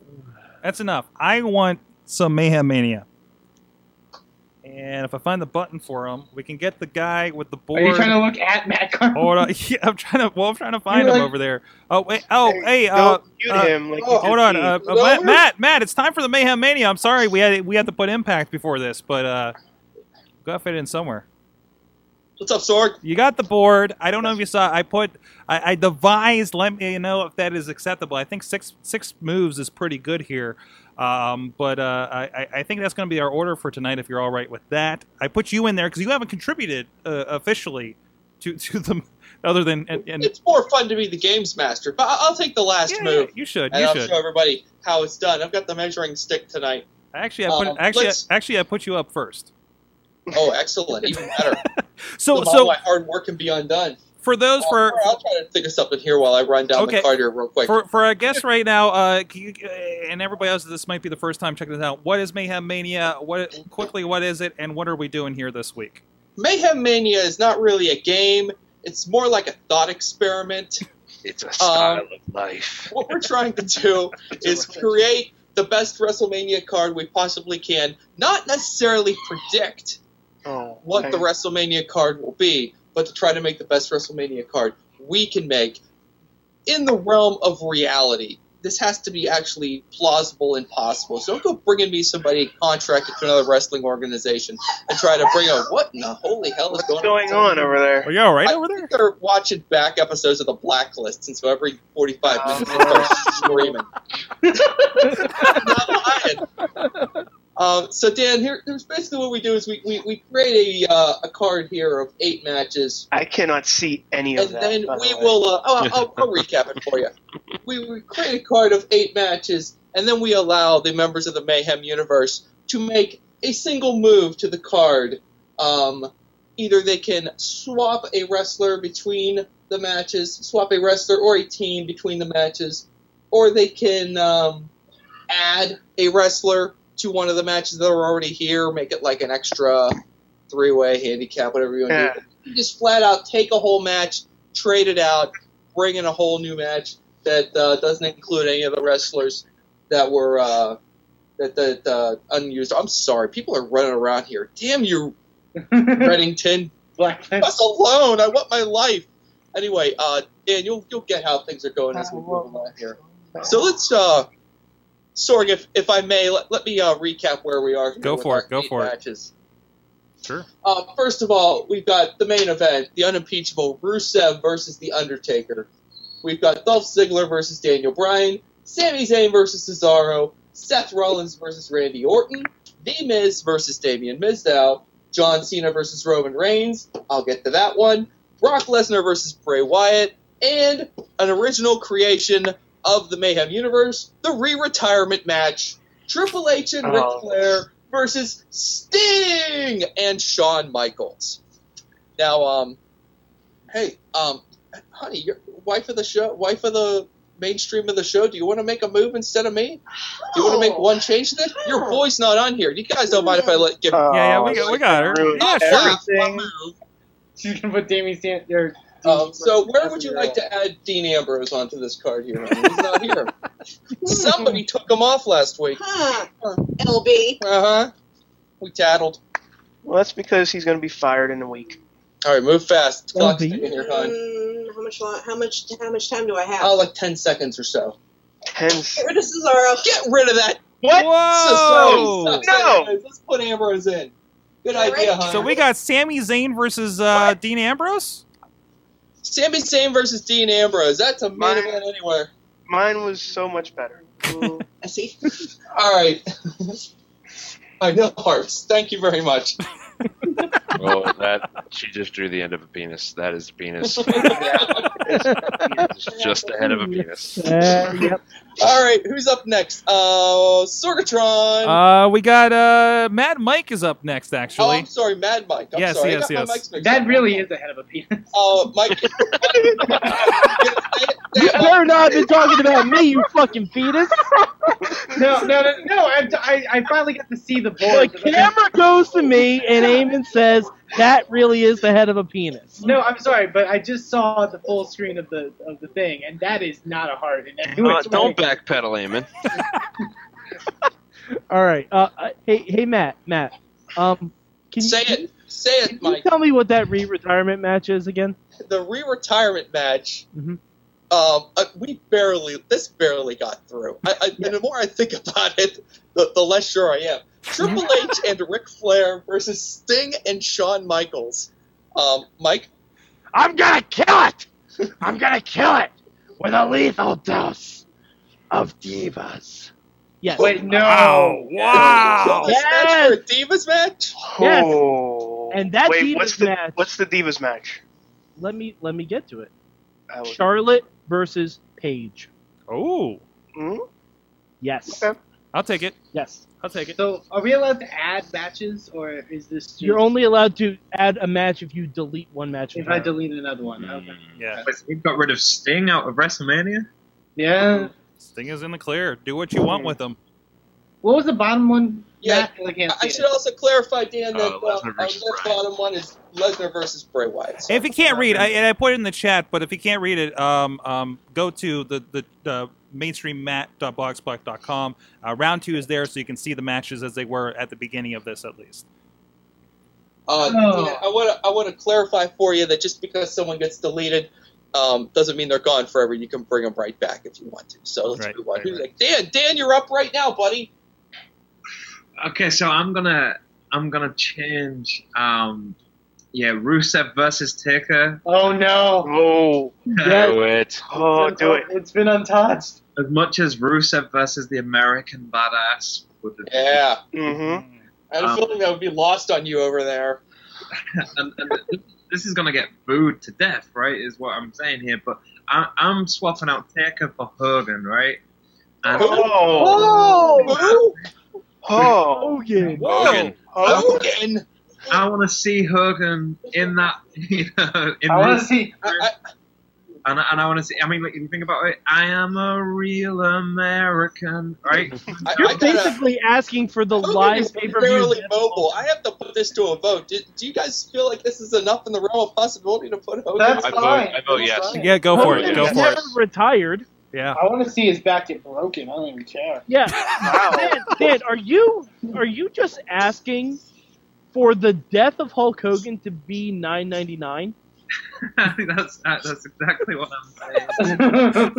That's enough. I want some Mayhem Mania. And if I find the button for him, we can get the guy with the board. Are board. you trying to look at Matt Carter? Hold on. Yeah, I'm trying to. Well, I'm trying to find You're him like- over there. Oh wait. Oh hey. Uh, Don't mute uh, him like oh, hold on. Uh, uh, Matt, Matt. Matt. It's time for the Mayhem Mania. I'm sorry. We had we had to put Impact before this, but uh, gotta fit in somewhere. What's up, Sorg? You got the board. I don't know if you saw. I put. I, I devised. Let me know if that is acceptable. I think six six moves is pretty good here. Um, but uh, I, I- I think that's going to be our order for tonight. If you're all right with that, I put you in there because you haven't contributed uh, officially to to them other than and, and It's more fun to be the games master, but I- I'll take the last yeah, move. you should. And You I'll should. show everybody how it's done. I've got the measuring stick tonight. Actually, I put Um, actually let's- actually I put you up first. Oh, excellent! Even better. So All so my hard work can be undone. For those Uh, for I'll try to think of something here while I run down Okay. the card here real quick. For for our guests right now, uh, can you, uh, and everybody else, this might be the first time checking this out. What is Mayhem Mania? What quickly? What is it, and what are we doing here this week? Mayhem Mania is not really a game. It's more like a thought experiment. It's a style Um, of life. What we're trying to do is create the best WrestleMania card we possibly can. Not necessarily predict Oh, what the. WrestleMania card will be, but to try to make the best WrestleMania card we can make in the realm of reality. This has to be actually plausible and possible. So don't go bringing me somebody contracted to another wrestling organization and try to bring a what in the holy hell is What's going, going on over there? Are you all right I over think there? they're watching back episodes of The Blacklist, and so every 45 Oh. minutes they start oh. screaming. I'm not lying. Um, so Dan, here, here's basically what we do is we, we, we create a uh, a card here of eight matches, I cannot see any of and that. And then by the we will. Uh, oh, I'll, I'll recap it for you. We, we create a card of eight matches, and then we allow the members of the Mayhem universe to make a single move to the card. Um, either they can swap a wrestler between the matches, swap a wrestler or a team between the matches, or they can um, add a wrestler to one of the matches that are already here, make it like an extra three-way handicap, whatever you want to do. You just flat out take a whole match, trade it out, bring in a whole new match that uh, doesn't include any of the wrestlers that were uh, that that uh, unused. I'm sorry, people are running around here. Damn you, Reddington! Black Us alone. I want my life. Anyway, uh, Dan, you'll you'll get how things are going as we move along here. So let's, uh, Sorg, if if I may, let, let me uh, recap where we are. Go for it, go for it. Sure. Uh, first of all, we've got the main event, the unimpeachable Rusev versus The Undertaker. We've got Dolph Ziggler versus Daniel Bryan, Sami Zayn versus Cesaro, Seth Rollins versus Randy Orton, The Miz versus Damien Mizdow, John Cena versus Roman Reigns. I'll get to that one. Brock Lesnar versus Bray Wyatt, and an original creation of the Mayhem Universe, the re-retirement match, Triple H and Ric Oh. Flair versus Sting and Shawn Michaels. Now, um, hey, um, honey, you're wife of the show, wife of the mainstream of the show. Do you want to make a move instead of me? Do you want to make one change to this? Your boy's not on here. You guys don't mind if I let give Oh, Yeah, yeah, we got we got her. ruined Yeah, sure. my everything. She's gonna put Damien Stan or. Um, so where would you like to add Dean Ambrose onto this card here? Ryan? He's not here. Somebody took him off last week. Huh. LB. Uh huh. We tattled. Well, that's because he's going to be fired in a week. All right, move fast. Clock's ticking here, hon. Mm, how much? lo- How much? How much time do I have? Oh, like ten seconds or so. Ten. Get rid of Cesaro. Get rid of that. What? Whoa! Sucks No! anyways. Let's put Ambrose in. Good All right. idea, hon. So we got Sami Zayn versus uh, Dean Ambrose. Sami Zayn versus Dean Ambrose. That's a main Mine- event anywhere. Mine was so much better. I see. All right. I know, Hearts. Thank you very much. Oh, that she just drew the end of a penis. That is a penis. It's just the head of a penis. Uh, yep. All right, who's up next? Uh, Sorgatron. Uh, we got uh, Mad Mike is up next, Actually, oh. I'm sorry, Mad Mike. I'm Yes, sorry. yes, yes. My mics mixed That up. really is the head of a penis. Uh, Mike. You better not have been talking about me, you fucking fetus. No, no, no, no. I, I, I finally got to see the boy. The camera goes to me, and Eamon says that really is the head of a penis. No, I'm sorry, but I just saw the full screen of the of the thing, and that is not a heart. And that Uh, don't backpedal, Eamon. All right. Uh, uh, hey, hey, Matt, Matt. Um, can you, Say it. Say it, Can you Mike. tell me what that re-retirement match is again? The re-retirement match. Mhm. Um, uh, we barely. This barely got through. I, I, And the more I think about it, the, the less sure I am. Triple H and Ric Flair versus Sting and Shawn Michaels. Um, Mike. I'm gonna kill it. I'm gonna kill it with a lethal dose of divas. Yes. Wait, no. Wow! Wow! This match Yes. for a Divas match. Yes. Oh. And that Wait, Divas what's the match- what's the Divas match? Let me let me get to it. Charlotte versus Paige. Oh, Hmm? Yes. Okay. I'll take it. Yes. I'll take it. So, are we allowed to add matches, or is this just You're only allowed to add a match if you delete one match. if I delete another one? Okay. Yeah. We've got rid of Sting out of WrestleMania. Yeah. Sting is in the clear. Do what you want with him. What was the bottom one? Yeah, Matt? I can't I should it. also clarify, Dan, that Uh, uh, Lesnar uh, versus that Bryan. bottom one is Lesnar versus Bray Wyatt. So- If you can't read, I, and I put it in the chat, but if you can't read it, um, um, go to the the, the mainstreammat.blogspot.com. Uh, round two is there, so you can see the matches as they were at the beginning of this, at least. Uh, Oh. yeah, I want to I want to clarify for you that just because someone gets deleted um, doesn't mean they're gone forever. You can bring them right back if you want to. So let's Right, move on. right, Who's right. like, Dan, Dan, you're up right now, buddy. Okay, so I'm gonna I'm gonna change. Um, yeah, Rusev versus Taker. Oh no! Oh, Yeah. Do it. oh, do it. It's been untouched. As much as Rusev versus the American Badass would have Yeah, Mm-hmm. I had a Um, feeling that would be lost on you over there. and, and this is gonna get booed to death, right? Is what I'm saying here. But I, I'm swapping out Taker for Hogan, right? And Oh, Who? Oh, Hogan. Hogan. Hogan. I want to see Hogan in that, you know, in I want to this, see. I, I, and, I- and I want to see. I mean, like, you think about it, I am a real American, right? I, You're I gotta, basically asking for the Hogan live is pay per barely view. mobile. I have to put this to a vote. Do, do you guys feel like this is enough in the realm of possibility to put Hogan? That's I vote- fine. I vote yes. fine. Yeah, go for it. Go is for never it. retired. Yeah. I want to see his back get broken. I don't even care. Yeah. Wow. Dan, Dan, are you are you just asking for the death of Hulk Hogan to be nine ninety nine? that's that, that's exactly what I'm saying.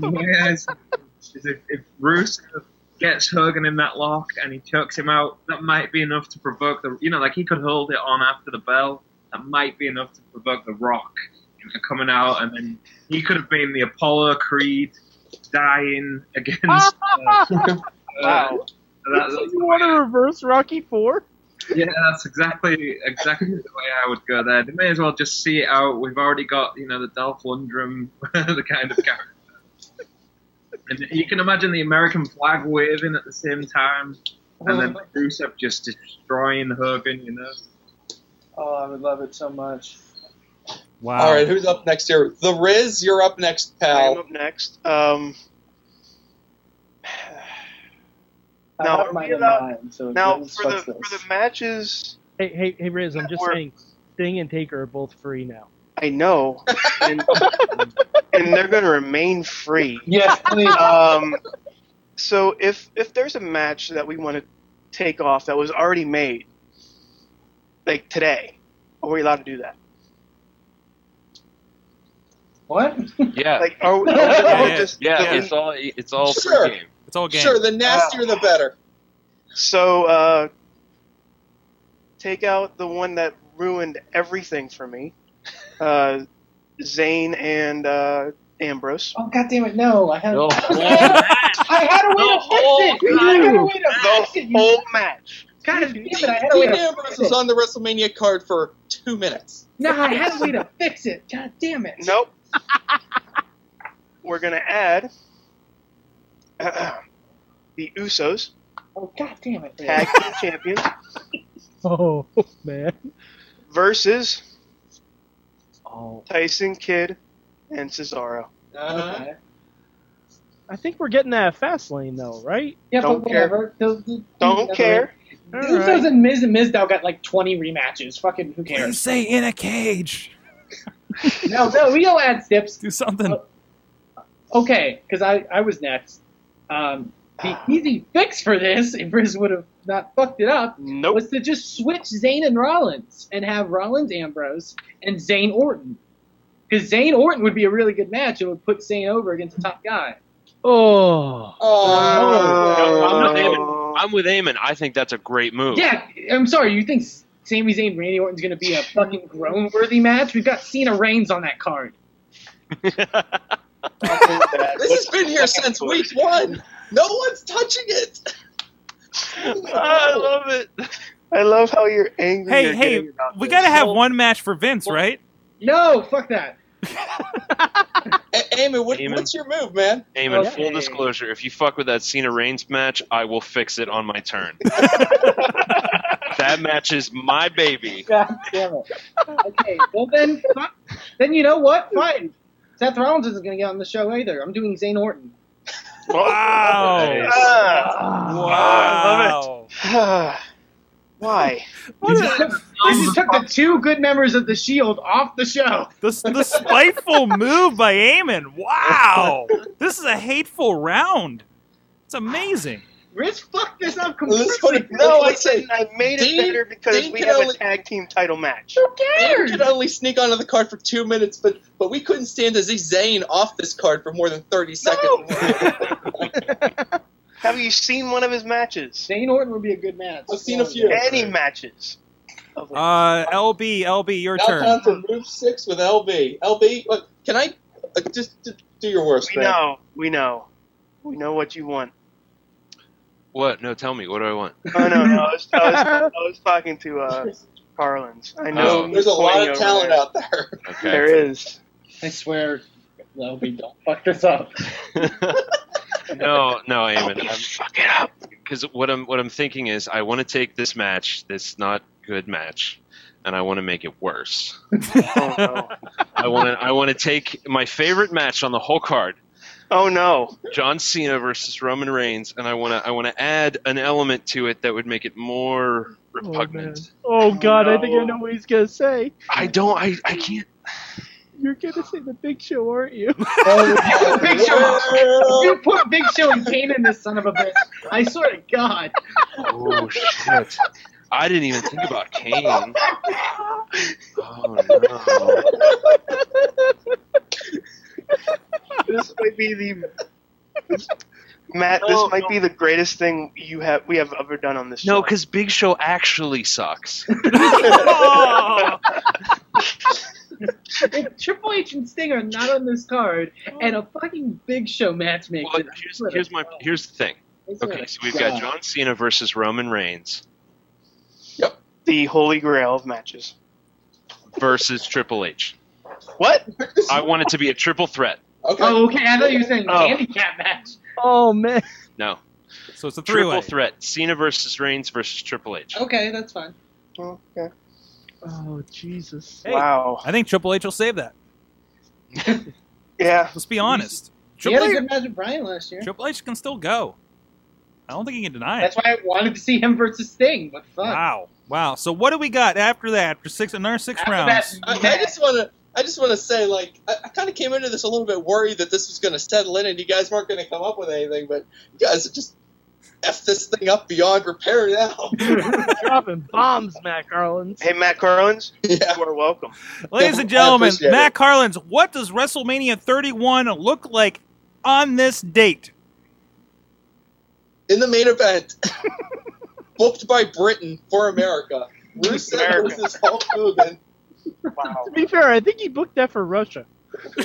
the way I see it is if, if Rusev gets Hogan in that lock and he chokes him out, that might be enough to provoke the. You know, like he could hold it on after the bell. That might be enough to provoke the Rock into coming out, and then he could have been the Apollo Creed dying against. uh, Wow. that- So you want to reverse Rocky Four? yeah, that's exactly exactly the way I would go there. They may as well just see it out. We've already got you know the Dolph Lundgren, the kind of character, and you can imagine the American flag waving at the same time, and then Rusev just destroying Hogan. You know, Oh, I would love it so much. Wow. All right, who's up next here? The Riz, you're up next, pal. I'm up next. Um, I Now, have are mine we in allowed- mind, so now for the discuss for the matches, Hey, hey, hey, Riz, I'm just Or- saying. Sting and Taker are both free now. I know, and, and they're going to remain free. Yes, please. Um, so if if there's a match that we want to take off that was already made, like today, are we allowed to do that? What? Yeah, Like, are we, Yeah, yeah. just yeah, the- it's all it's all Sure. free game. It's all game. Sure, the nastier the better. So, uh, take out the one that ruined everything for me, uh, Zayn and uh, Ambrose. Oh god damn it! No, I had. The whole I had a way The to whole fix it. I had a way to The fix it. You whole match. God damn it! I had a way Dean to Ambrose fix was it. on the WrestleMania card for two minutes. No, I had a way to fix it. God damn it! Nope. We're gonna add the Usos, Oh god damn it! tag team champions, Oh man. versus Oh, Tyson Kidd and Cesaro. Uh-huh. Okay. I think we're getting that fast lane though, right? Yeah, Don't but care. whatever. They'll- they'll- Don't they'll- care. The All Usos right. and Miz and Mizdow got like 20 rematches. Fucking who Please cares? say in a cage. No, no, we don't add steps. Do something. Okay, because I, I was next. Um, the easy fix for this, if Riz would have not fucked it up, Nope. was to just switch Zayn and Rollins and have Rollins Ambrose and Zayn Orton. Because Zayn Orton would be a really good match and would put Zayn over against the top guy. Oh. Oh, I'm with Oh. I'm with Eamon. I think that's a great move. Yeah, I'm sorry, you think Sami Zayn Randy Orton's going to be a fucking groan worthy match? We've got Cena Reigns on that card. this has been here since week one. No one's touching it. I love it. I love how you're angry. Hey, you're hey, about we this. gotta have one match for Vince, right? No, fuck that. A- Eamon, what, Eamon. what's your move, man? Eamon, Okay. full disclosure, if you fuck with that Cena Reigns match, I will fix it on my turn. That matches my baby. God damn it. Okay, well then, then you know what? Fine. Seth Rollins isn't going to get on the show either. I'm doing Zayn Orton. Wow. Ah, Wow. Why? You just, took, you just took the two good members of the Shield off the show. The, the spiteful move by Eamon. Wow. This is a hateful round. It's amazing. Riz fucked this up Let's completely. No, I let's say, didn't. I made it Dean- better because Dean we can have only- a tag team title match. Who Eamon cares? could only sneak onto the card for two minutes, but but we couldn't stand to see Zayn off this card for more than thirty seconds. Have you seen one of his matches? Zayn Orton would be a good match. I've seen a few. Any matches? of. Uh, LB, LB, your now turn. time for move six with LB. LB, look, can I uh, just d- do your worst, we man? know. We know. We know what you want. What? No, tell me. What do I want? Oh no, no. I was, I was, I was talking to uh, Carlins. I know. Oh. There's a lot of talent there. out there. Okay. There is. I swear, LB, don't fuck this up. no, no, Eamon. Don't fuck it up. Because what I'm what I'm thinking is, I want to take this match, this not good match, and I want to make it worse. Oh no. I want to I want to take my favorite match on the whole card, Oh no. John Cena versus Roman Reigns, and I want to I want to add an element to it that would make it more oh, repugnant. Oh, oh god, I think. I know what he's gonna say. I don't. I I can't. You're gonna say the Big Show, aren't you? Oh, Big Show. You put Big Show and Kane in this son of a bitch. I swear to God. Oh shit! I didn't even think about Kane. Oh no! This might be the Matt. This might be the greatest thing you have we have ever done on this show. No, because Big Show actually sucks. If Triple H and Sting are not on this card, and a fucking Big Show match makes Well, it. here's, here's my here's the thing. Okay, so we've got John Cena versus Roman Reigns Yep. the holy grail of matches. versus Triple H. What? I want it to be a triple threat. Okay. Oh, okay. I thought you were saying Oh. handicap match. Oh man. No, So it's a triple three-way. threat. Cena versus Reigns versus Triple H. Okay, that's fine. Okay. Oh Jesus. Hey, Wow. I think Triple H will save that. Yeah. Let's be honest. He had Triple a H, good match with Bryan last year. Triple H can still go. I don't think he can deny it. That's why I wanted to see him versus Sting. But fuck. Wow. Wow. So what do we got after that? After six, another six After rounds. that, I, I just want to. I just want to say, like, I, I kind of came into this a little bit worried that this was going to settle in and you guys weren't going to come up with anything, but you guys just f this thing up beyond repair now. Dropping bombs, Matt Carlins. Hey, Matt Carlins, yeah. you are welcome. Ladies and gentlemen, appreciate it. Matt Carlins, what does WrestleMania 31 look like on this date? In the main event, booked by Britain for America, Rusev America. versus Hulk Hogan. Wow. To be fair, I think he booked that for Russia.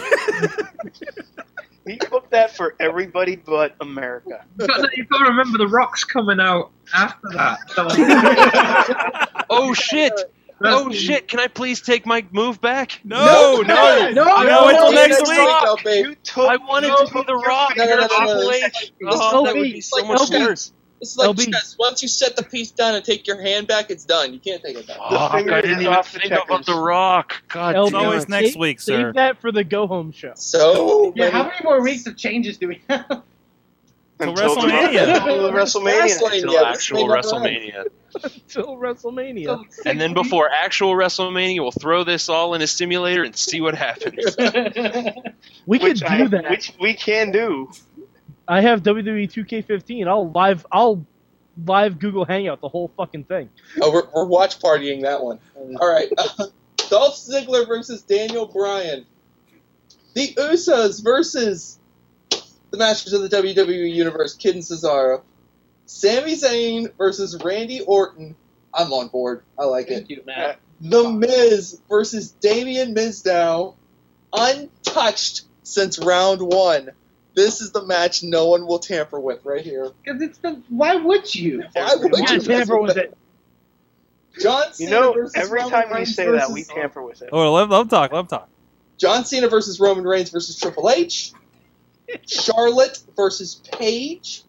He booked that for everybody but America. You've got, to, you've got to remember the Rock's coming out after that. So, Oh shit! Oh shit! Can I please take my move back? No, no, no, I no, know until no, next no, week. no, no, babe. You took I wanted you to be took the your Rock No, no, no, or no, no, Triple no. H. Listen, Oh, that LB, would be so like, much LB. worse. It's like LB. chess. Once you set the piece down and take your hand back, it's done. You can't take it back. The Fuck, I didn't even off the think about the Rock. God LB, It's always save- next week, save sir. that for the go home show. So yeah, many how many more weeks of changes do we have? Until WrestleMania. until WrestleMania. Fastlane, until yeah, actual may never end. WrestleMania. Until WrestleMania. And then before actual WrestleMania, we'll throw this all in a simulator and see what happens. We could do I, that. Which we can do. I have WWE 2K15. I'll live. I'll live Google Hangout the whole fucking thing. Oh, we're, we're watch partying that one. Mm. All right. Dolph Ziggler versus Daniel Bryan. The Usos versus the Masters of the WWE Universe, Kidd and Cesaro. Sami Zayn versus Randy Orton. I'm on board. I like it. Thank you, Matt. The Miz versus Damien Mizdow. Untouched since round one. This is the match no one will tamper with right here. Because it's the. Why would you? Why would Yeah, you tamper with it. John You know, every Roman time we Reigns say that, we tamper with it. Oh, love, love talk, love talk. John Cena versus Roman Reigns versus Triple H. Charlotte versus Paige.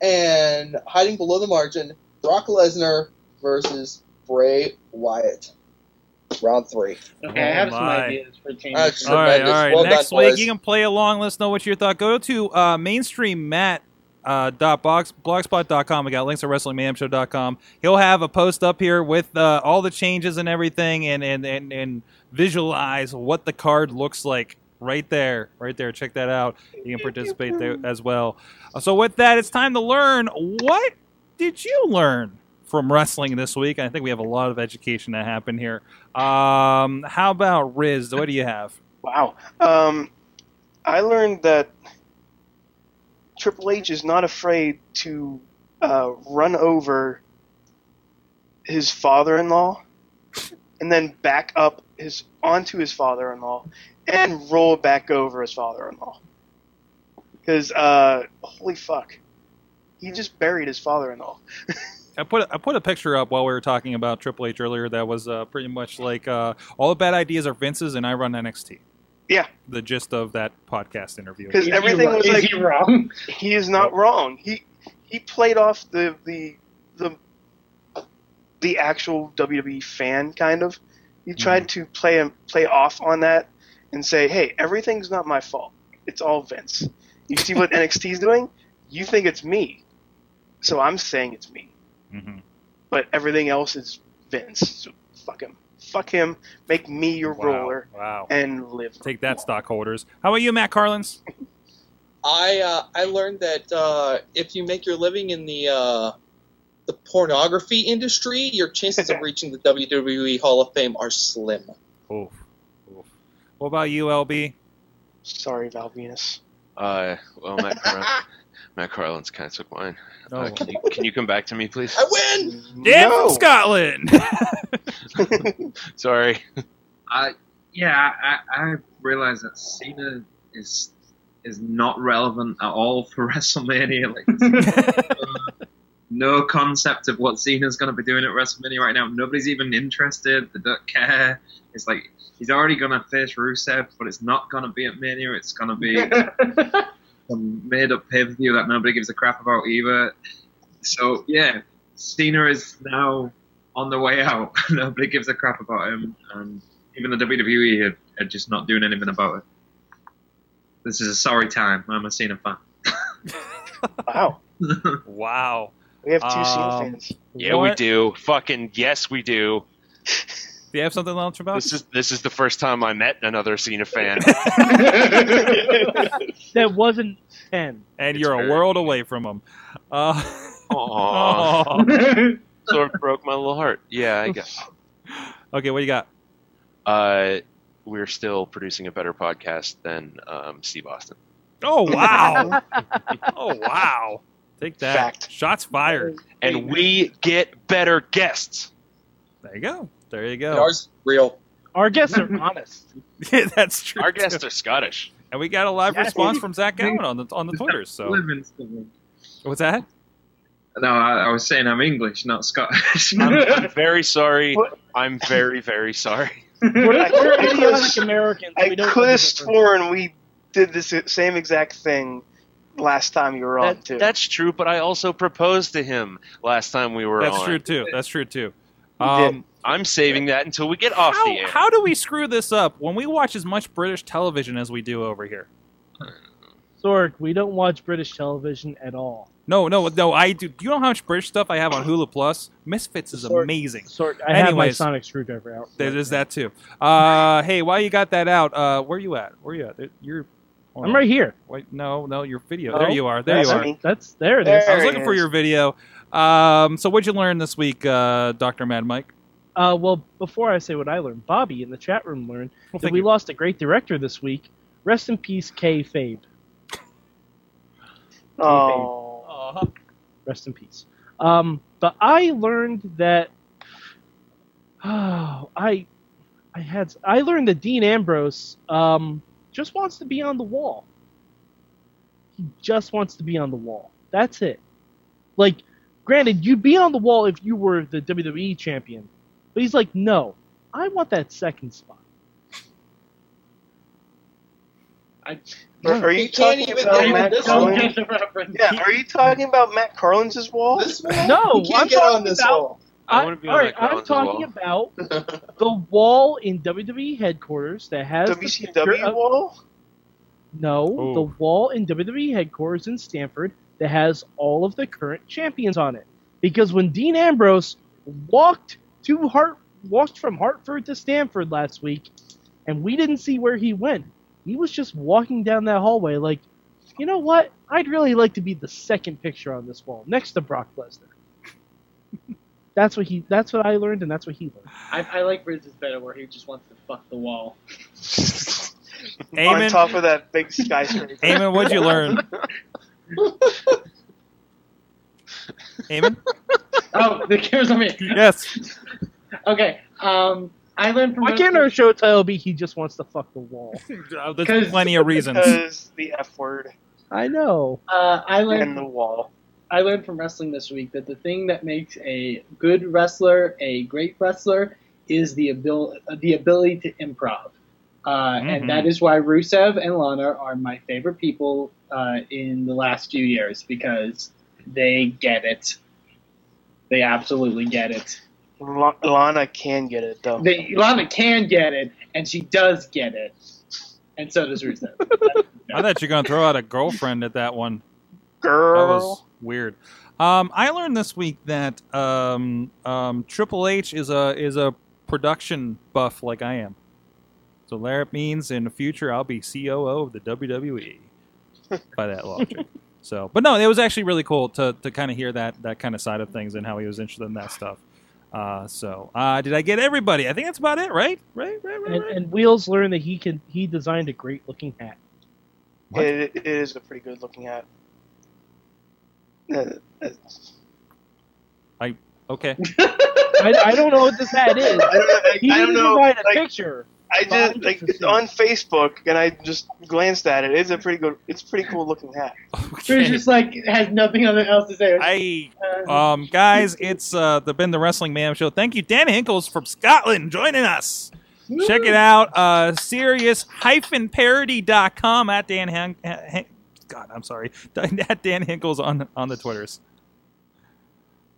And hiding below the margin, Brock Lesnar versus Bray Wyatt. Round three. Okay, I have Oh, some my. ideas for changes. That's All right, all Well Next done, week, boys. you can play along. Let us know what your thought. Go to uh, mainstream Matt. Uh, dot box, blogspot.com. We got links at WrestlingMayhemShow.com. He'll have a post up here with uh, all the changes and everything, and, and, and, and visualize what the card looks like right there, right there. Check that out. You can participate there as well. Uh, So with that, it's time to learn. What did you learn from wrestling this week? I think we have a lot of education that happened here. Um, how about Riz? What do you have? Wow. Um, I learned that Triple H is not afraid to uh, run over his father-in-law and then back up his onto his father-in-law and roll back over his father-in-law. Because uh, holy fuck, he just buried his father-in-law. I put a, I put a picture up while we were talking about Triple H earlier. That was uh, pretty much like uh, all the bad ideas are Vince's, and I run NXT. Yeah. The gist of that podcast interview. Because he everything wrong- was is like he wrong? he is not wrong. He he played off the the the the actual WWE fan kind of. He tried to play him play off on that and say, "Hey, everything's not my fault. It's all Vince. You see what NXT's doing? You think it's me, so I'm saying it's me. Hmm But everything else is Vince. So fuck him. Fuck him. Make me your Wow. roller Wow. and live. Take that, stockholders. How about you, Matt Carlins? I uh, I learned that uh, if you make your living in the uh, the pornography industry, your chances of reaching the WWE Hall of Fame are slim. Oof. Oof. What about you, LB? Sorry, Val Venis. Uh, well, Matt, Car- Matt Carlin's kind of took mine. No. Uh, can you can you come back to me, please? I win. Dan no. Scotland. Sorry. I yeah, I, I realize that Cena is is not relevant at all for WrestleMania. Like, uh, no concept of what Cena's going to be doing at WrestleMania right now. Nobody's even interested. They don't care. It's like he's already going to face Rusev, but it's not going to be at Mania. It's going to be some made up pay per view that nobody gives a crap about either. So yeah, Cena is now on the way out. nobody gives a crap about him, and even the WWE are, are just not doing anything about it. This is a sorry time. I'm a Cena fan. Wow. wow. We have two Um, Cena fans. Yeah, we do. Fucking yes, we do. Do you have something else about? This is this is the first time I met another Cena fan. That wasn't ten. and It's you're a world away from them. Uh, Aww, aw. sort of broke my little heart. Yeah, I guess. okay, what do you got? Uh, we're still producing a better podcast than um, Steve Austin. Oh wow! oh wow! Take that. Fact. Shots fired. And we get better guests. There you go. There you And go. ours real. Our guests are honest. Yeah, That's true. Our too. guests are Scottish. and we got a live Yes. response from Zach Gowen on the on the Twitters. So Livingston. what's that? No, I, I was saying I'm English, not Scottish. I'm, I'm very sorry. What? I'm very, very sorry. We're, I- we're I idiotic could've- Americans. I we could have sworn we did this same exact thing last time you were on too. that's true, but I also proposed to him last time we were That's on. That's true too. That's true too. You Um, I'm saving that until we get off how, the air. how do we screw this up when we watch as much British television as we do over here? Sorg, we don't watch British television at all. No, no, no. I do. Do you know how much British stuff I have on Hulu Plus? Misfits is Sorg- amazing. Sorg, I have my sonic screwdriver out. There is that too. Uh, hey, while you got that out, uh, where you at? Where are you at? You're. hold I'm right here. Wait, no, no, your video. Oh, There you are. There you are. me. That's there it is. There I was it looking for your video. Um, so what'd you learn this week, uh, Doctor Mad Mike? Uh, well, before I say what I learned, Bobby in the chat room learned Well, that we you. lost a great director this week. Rest in peace, K. Fabe. oh, Uh-huh. Rest in peace. Um, but I learned that. Oh, I, I had. I learned that Dean Ambrose um, just wants to be on the wall. He just wants to be on the wall. That's it. Like, granted, you'd be on the wall if you were the WWE champion, but he's like, no, I want that second spot. I, are, are you talking about Matt this one. Carlin? get the reference. Yeah, are you talking about Matt Carlin's wall? This wall? No, I'm talking on this about- wall. I wanna be on all right, I'm talking wall. about the wall in WWE headquarters that has the WCW of- wall? No, Oh. the wall in WWE headquarters in Stamford that has all of the current champions on it. Because when Dean Ambrose walked to Hart, walked from Hartford to Stamford last week, and we didn't see where he went, he was just walking down that hallway like, you know what? I'd really like to be the second picture on this wall, next to Brock Lesnar. that's what he. That's what I learned, and that's what he learned. I, I like Bridges better, where he just wants to fuck the wall. Amen. On top of that big skyscraper. Eamon, what'd you learn? Eamon? Oh, the camera's on me. Yes. Okay. Um, I learned from Why can't our show title be "He just wants to fuck the wall"? There's plenty of reasons. Because the F word I know. uh, I and learned the wall. I learned from wrestling this week that the thing that makes a good wrestler a great wrestler is the abil- the ability to improv. Uh, Mhm. And that is why Rusev and Lana are my favorite people uh, in the last few years because they get it. They absolutely get it. La- Lana can get it though. They, Lana can get it, and she does get it. And so does Rusev. I thought you were going to throw out a girlfriend at that one. That Girl. was weird. Um, I learned this week that um, um, Triple H is a is a production buff like I am. So that means in the future I'll be COO of the WWE by that logic. So, but no, it was actually really cool to, to kind of hear that that kind of side of things and how he was interested in that stuff. Uh, so, uh, did I get everybody? I think that's about it, right? Right, right, right. And, right. and Wheels learned that he can. He designed a great looking hat. It, it is a pretty good looking hat. Uh, uh, Okay. I, I don't know what this hat is. I don't know. I, He I don't didn't know. provide a like, picture. I just like it's on Facebook, and I just glanced at it. It's a pretty good. It's a pretty cool looking hat. She's okay. just like has nothing else to say. I Uh, Um, guys, it's uh, the been the Wrestling Man Show. Thank you, Dan Hinkles from Scotland, joining us. Check it out, uh, serious-parody.com at Dan Han- Han- God, I'm sorry, at Dan Hinkles on on the Twitters.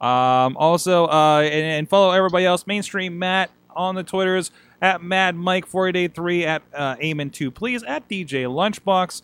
Um, also, uh, and, and follow everybody else. Mainstream Matt on the Twitters at Mad Mike 4883 at uh, Amen 2 please at DJ Lunchbox.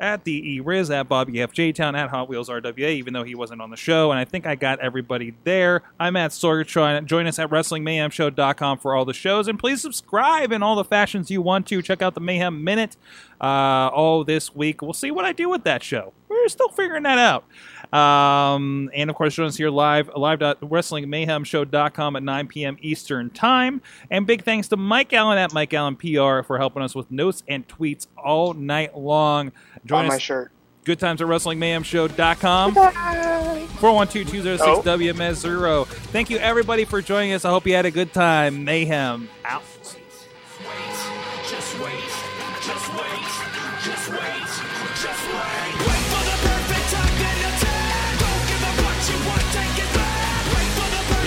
at the E Riz, at Bobby F J Town, at Hot Wheels RWA, even though he wasn't on the show. And I think I got everybody there. I'm at Sorgatron. Join us at WrestlingMayhemShow.com for all the shows. And please subscribe in all the fashions you want to. Check out the Mayhem Minute uh, all this week. We'll see what I do with that show. We're still figuring that out. Um, and of course, join us here live, live.wrestlingmayhemshow.com at 9 p.m. Eastern Time. And big thanks to Mike Allen at Mike Allen PR for helping us with notes and tweets all night long. Join on us my shirt. Good times at WrestlingMayhemShow.com. 412-206-WMS0. Thank you, everybody, for joining us. I hope you had a good time. Mayhem out.